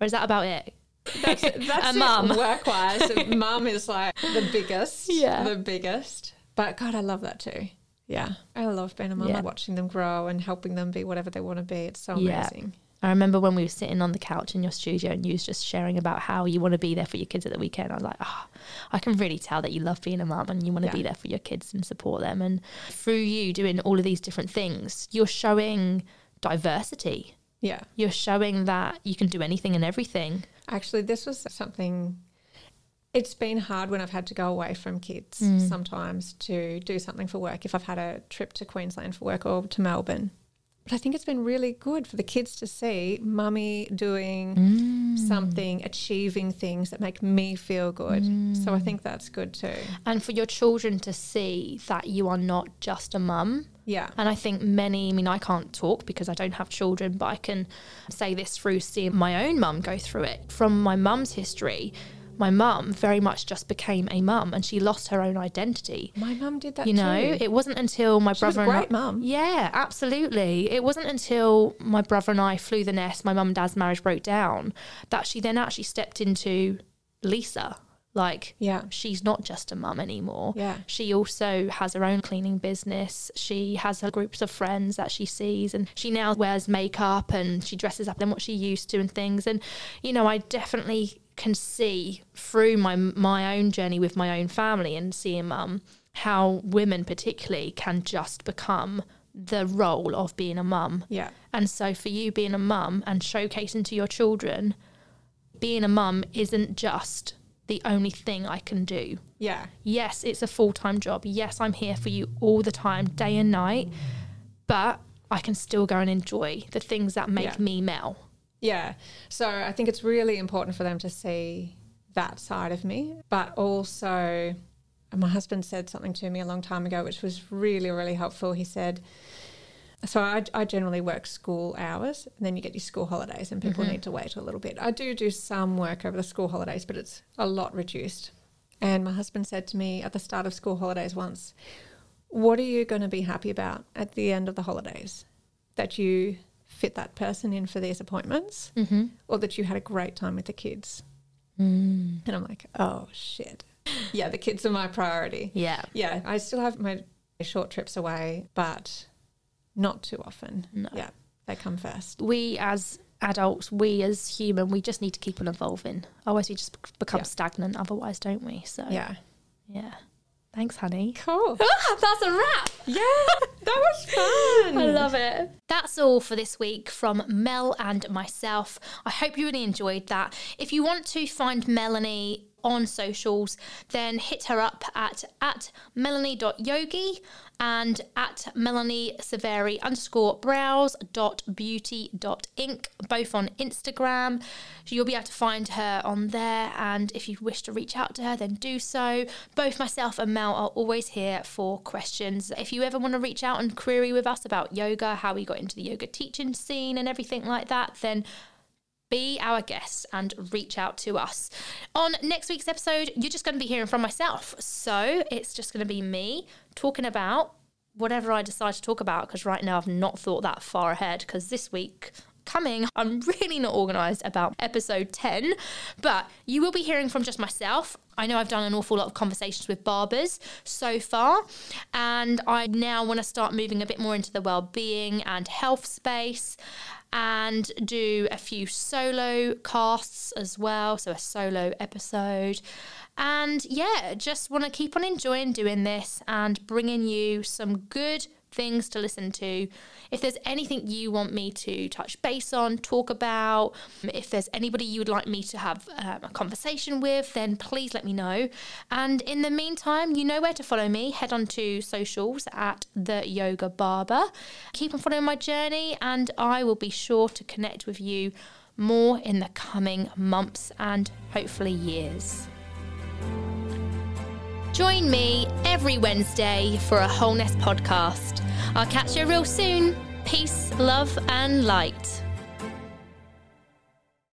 Or is that about it? That's, that's mum. Work-wise, mum is like the biggest. Yeah. The biggest. But God, I love that too. Yeah. I love being a mum Yeah. and watching them grow and helping them be whatever they want to be. It's so Yeah. I remember when we were sitting on the couch in your studio and you was just sharing about how you want to be there for your kids at the weekend. I was like, oh, I can really tell that you love being a mum and you want to Yeah. be there for your kids and support them. And through you doing all of these different things, you're showing diversity. Yeah. You're showing that you can do anything and everything. Actually, this was something. It's been hard when I've had to go away from kids Mm. sometimes to do something for work. If I've had a trip to Queensland for work or to Melbourne. But I think it's been really good for the kids to see mummy doing Mm. something, achieving things that make me feel good. So Mm. I think that's good too. And for your children to see that you are not just a mum, Yeah. And I think many, I mean, I can't talk because I don't have children, but I can say this through seeing my own mum go through it. From my mum's history, my mum very much just became a mum and she lost her own identity. My mum did that You know, too. it wasn't until my She was brother a and great mum. Yeah, absolutely. It wasn't until my brother and I flew the nest, my mum and dad's marriage broke down, that she then actually stepped into Lisa. Like, Yeah. she's not just a mum anymore. Yeah. She also has her own cleaning business. She has her groups of friends that she sees, and she now wears makeup and she dresses up than what she used to and things. And you know, I definitely can see through my my own journey with my own family and seeing mum how women particularly can just become the role of being a mum. Yeah. And so for you being a mum and showcasing to your children, being a mum isn't just the only thing I can do. Yeah. Yes, it's a full time job. Yes, I'm here for you all the time, day and night, but I can still go and enjoy the things that make Yeah. me Mel. Yeah. So I think it's really important for them to see that side of me. But also, my husband said something to me a long time ago, which was really, really helpful. He said, So I, I generally work school hours, and then you get your school holidays, and people Mm-hmm. need to wait a little bit. I do do some work over the school holidays, but it's a lot reduced. And my husband said to me at the start of school holidays once, "What are you going to be happy about at the end of the holidays? That you fit that person in for these appointments, Mm-hmm. or that you had a great time with the kids?" Mm. And I'm like, "Oh shit, yeah, the kids are my priority." Yeah. Yeah, I still have my short trips away, but not too often. No. Yeah, they come first. We as adults, we as human, we just need to keep on evolving. Otherwise, we just become Yeah. stagnant. Otherwise, don't we? So Yeah. yeah. Thanks, honey. Cool. That's a wrap. yeah, that was fun. I love it. That's all for this week from Mel and myself. I hope you really enjoyed that. If you want to find Melanie on socials, then hit her up at at melanie.yogi and at melanie ceveri underscore brows dot beauty dot ink, both on Instagram. You'll be able to find her on there. And if you wish to reach out to her, then do so. Both myself and Mel are always here for questions. If you ever want to reach out and query with us about yoga, how we got into the yoga teaching scene and everything like that, then be our guest and reach out to us. On next week's episode, you're just going to be hearing from myself. So it's just going to be me talking about whatever I decide to talk about because right now I've not thought that far ahead because this week coming I'm really not organized about episode 10 but you will be hearing from just myself I know I've done an awful lot of conversations with barbers so far and I now want to start moving a bit more into the well-being and health space and do a few solo casts as well so a solo episode. And yeah, just want to keep on enjoying doing this and bringing you some good things to listen to. If there's anything you want me to touch base on, talk about, if there's anybody you would like me to have um, a conversation with, then please let me know. And in the meantime, you know where to follow me. Head on to socials at the Yoga Barber. Keep on following my journey, and I will be sure to connect with you more in the coming months and hopefully years. Join me every Wednesday for a Wholeness podcast. I'll catch you real soon. Peace, love, and light.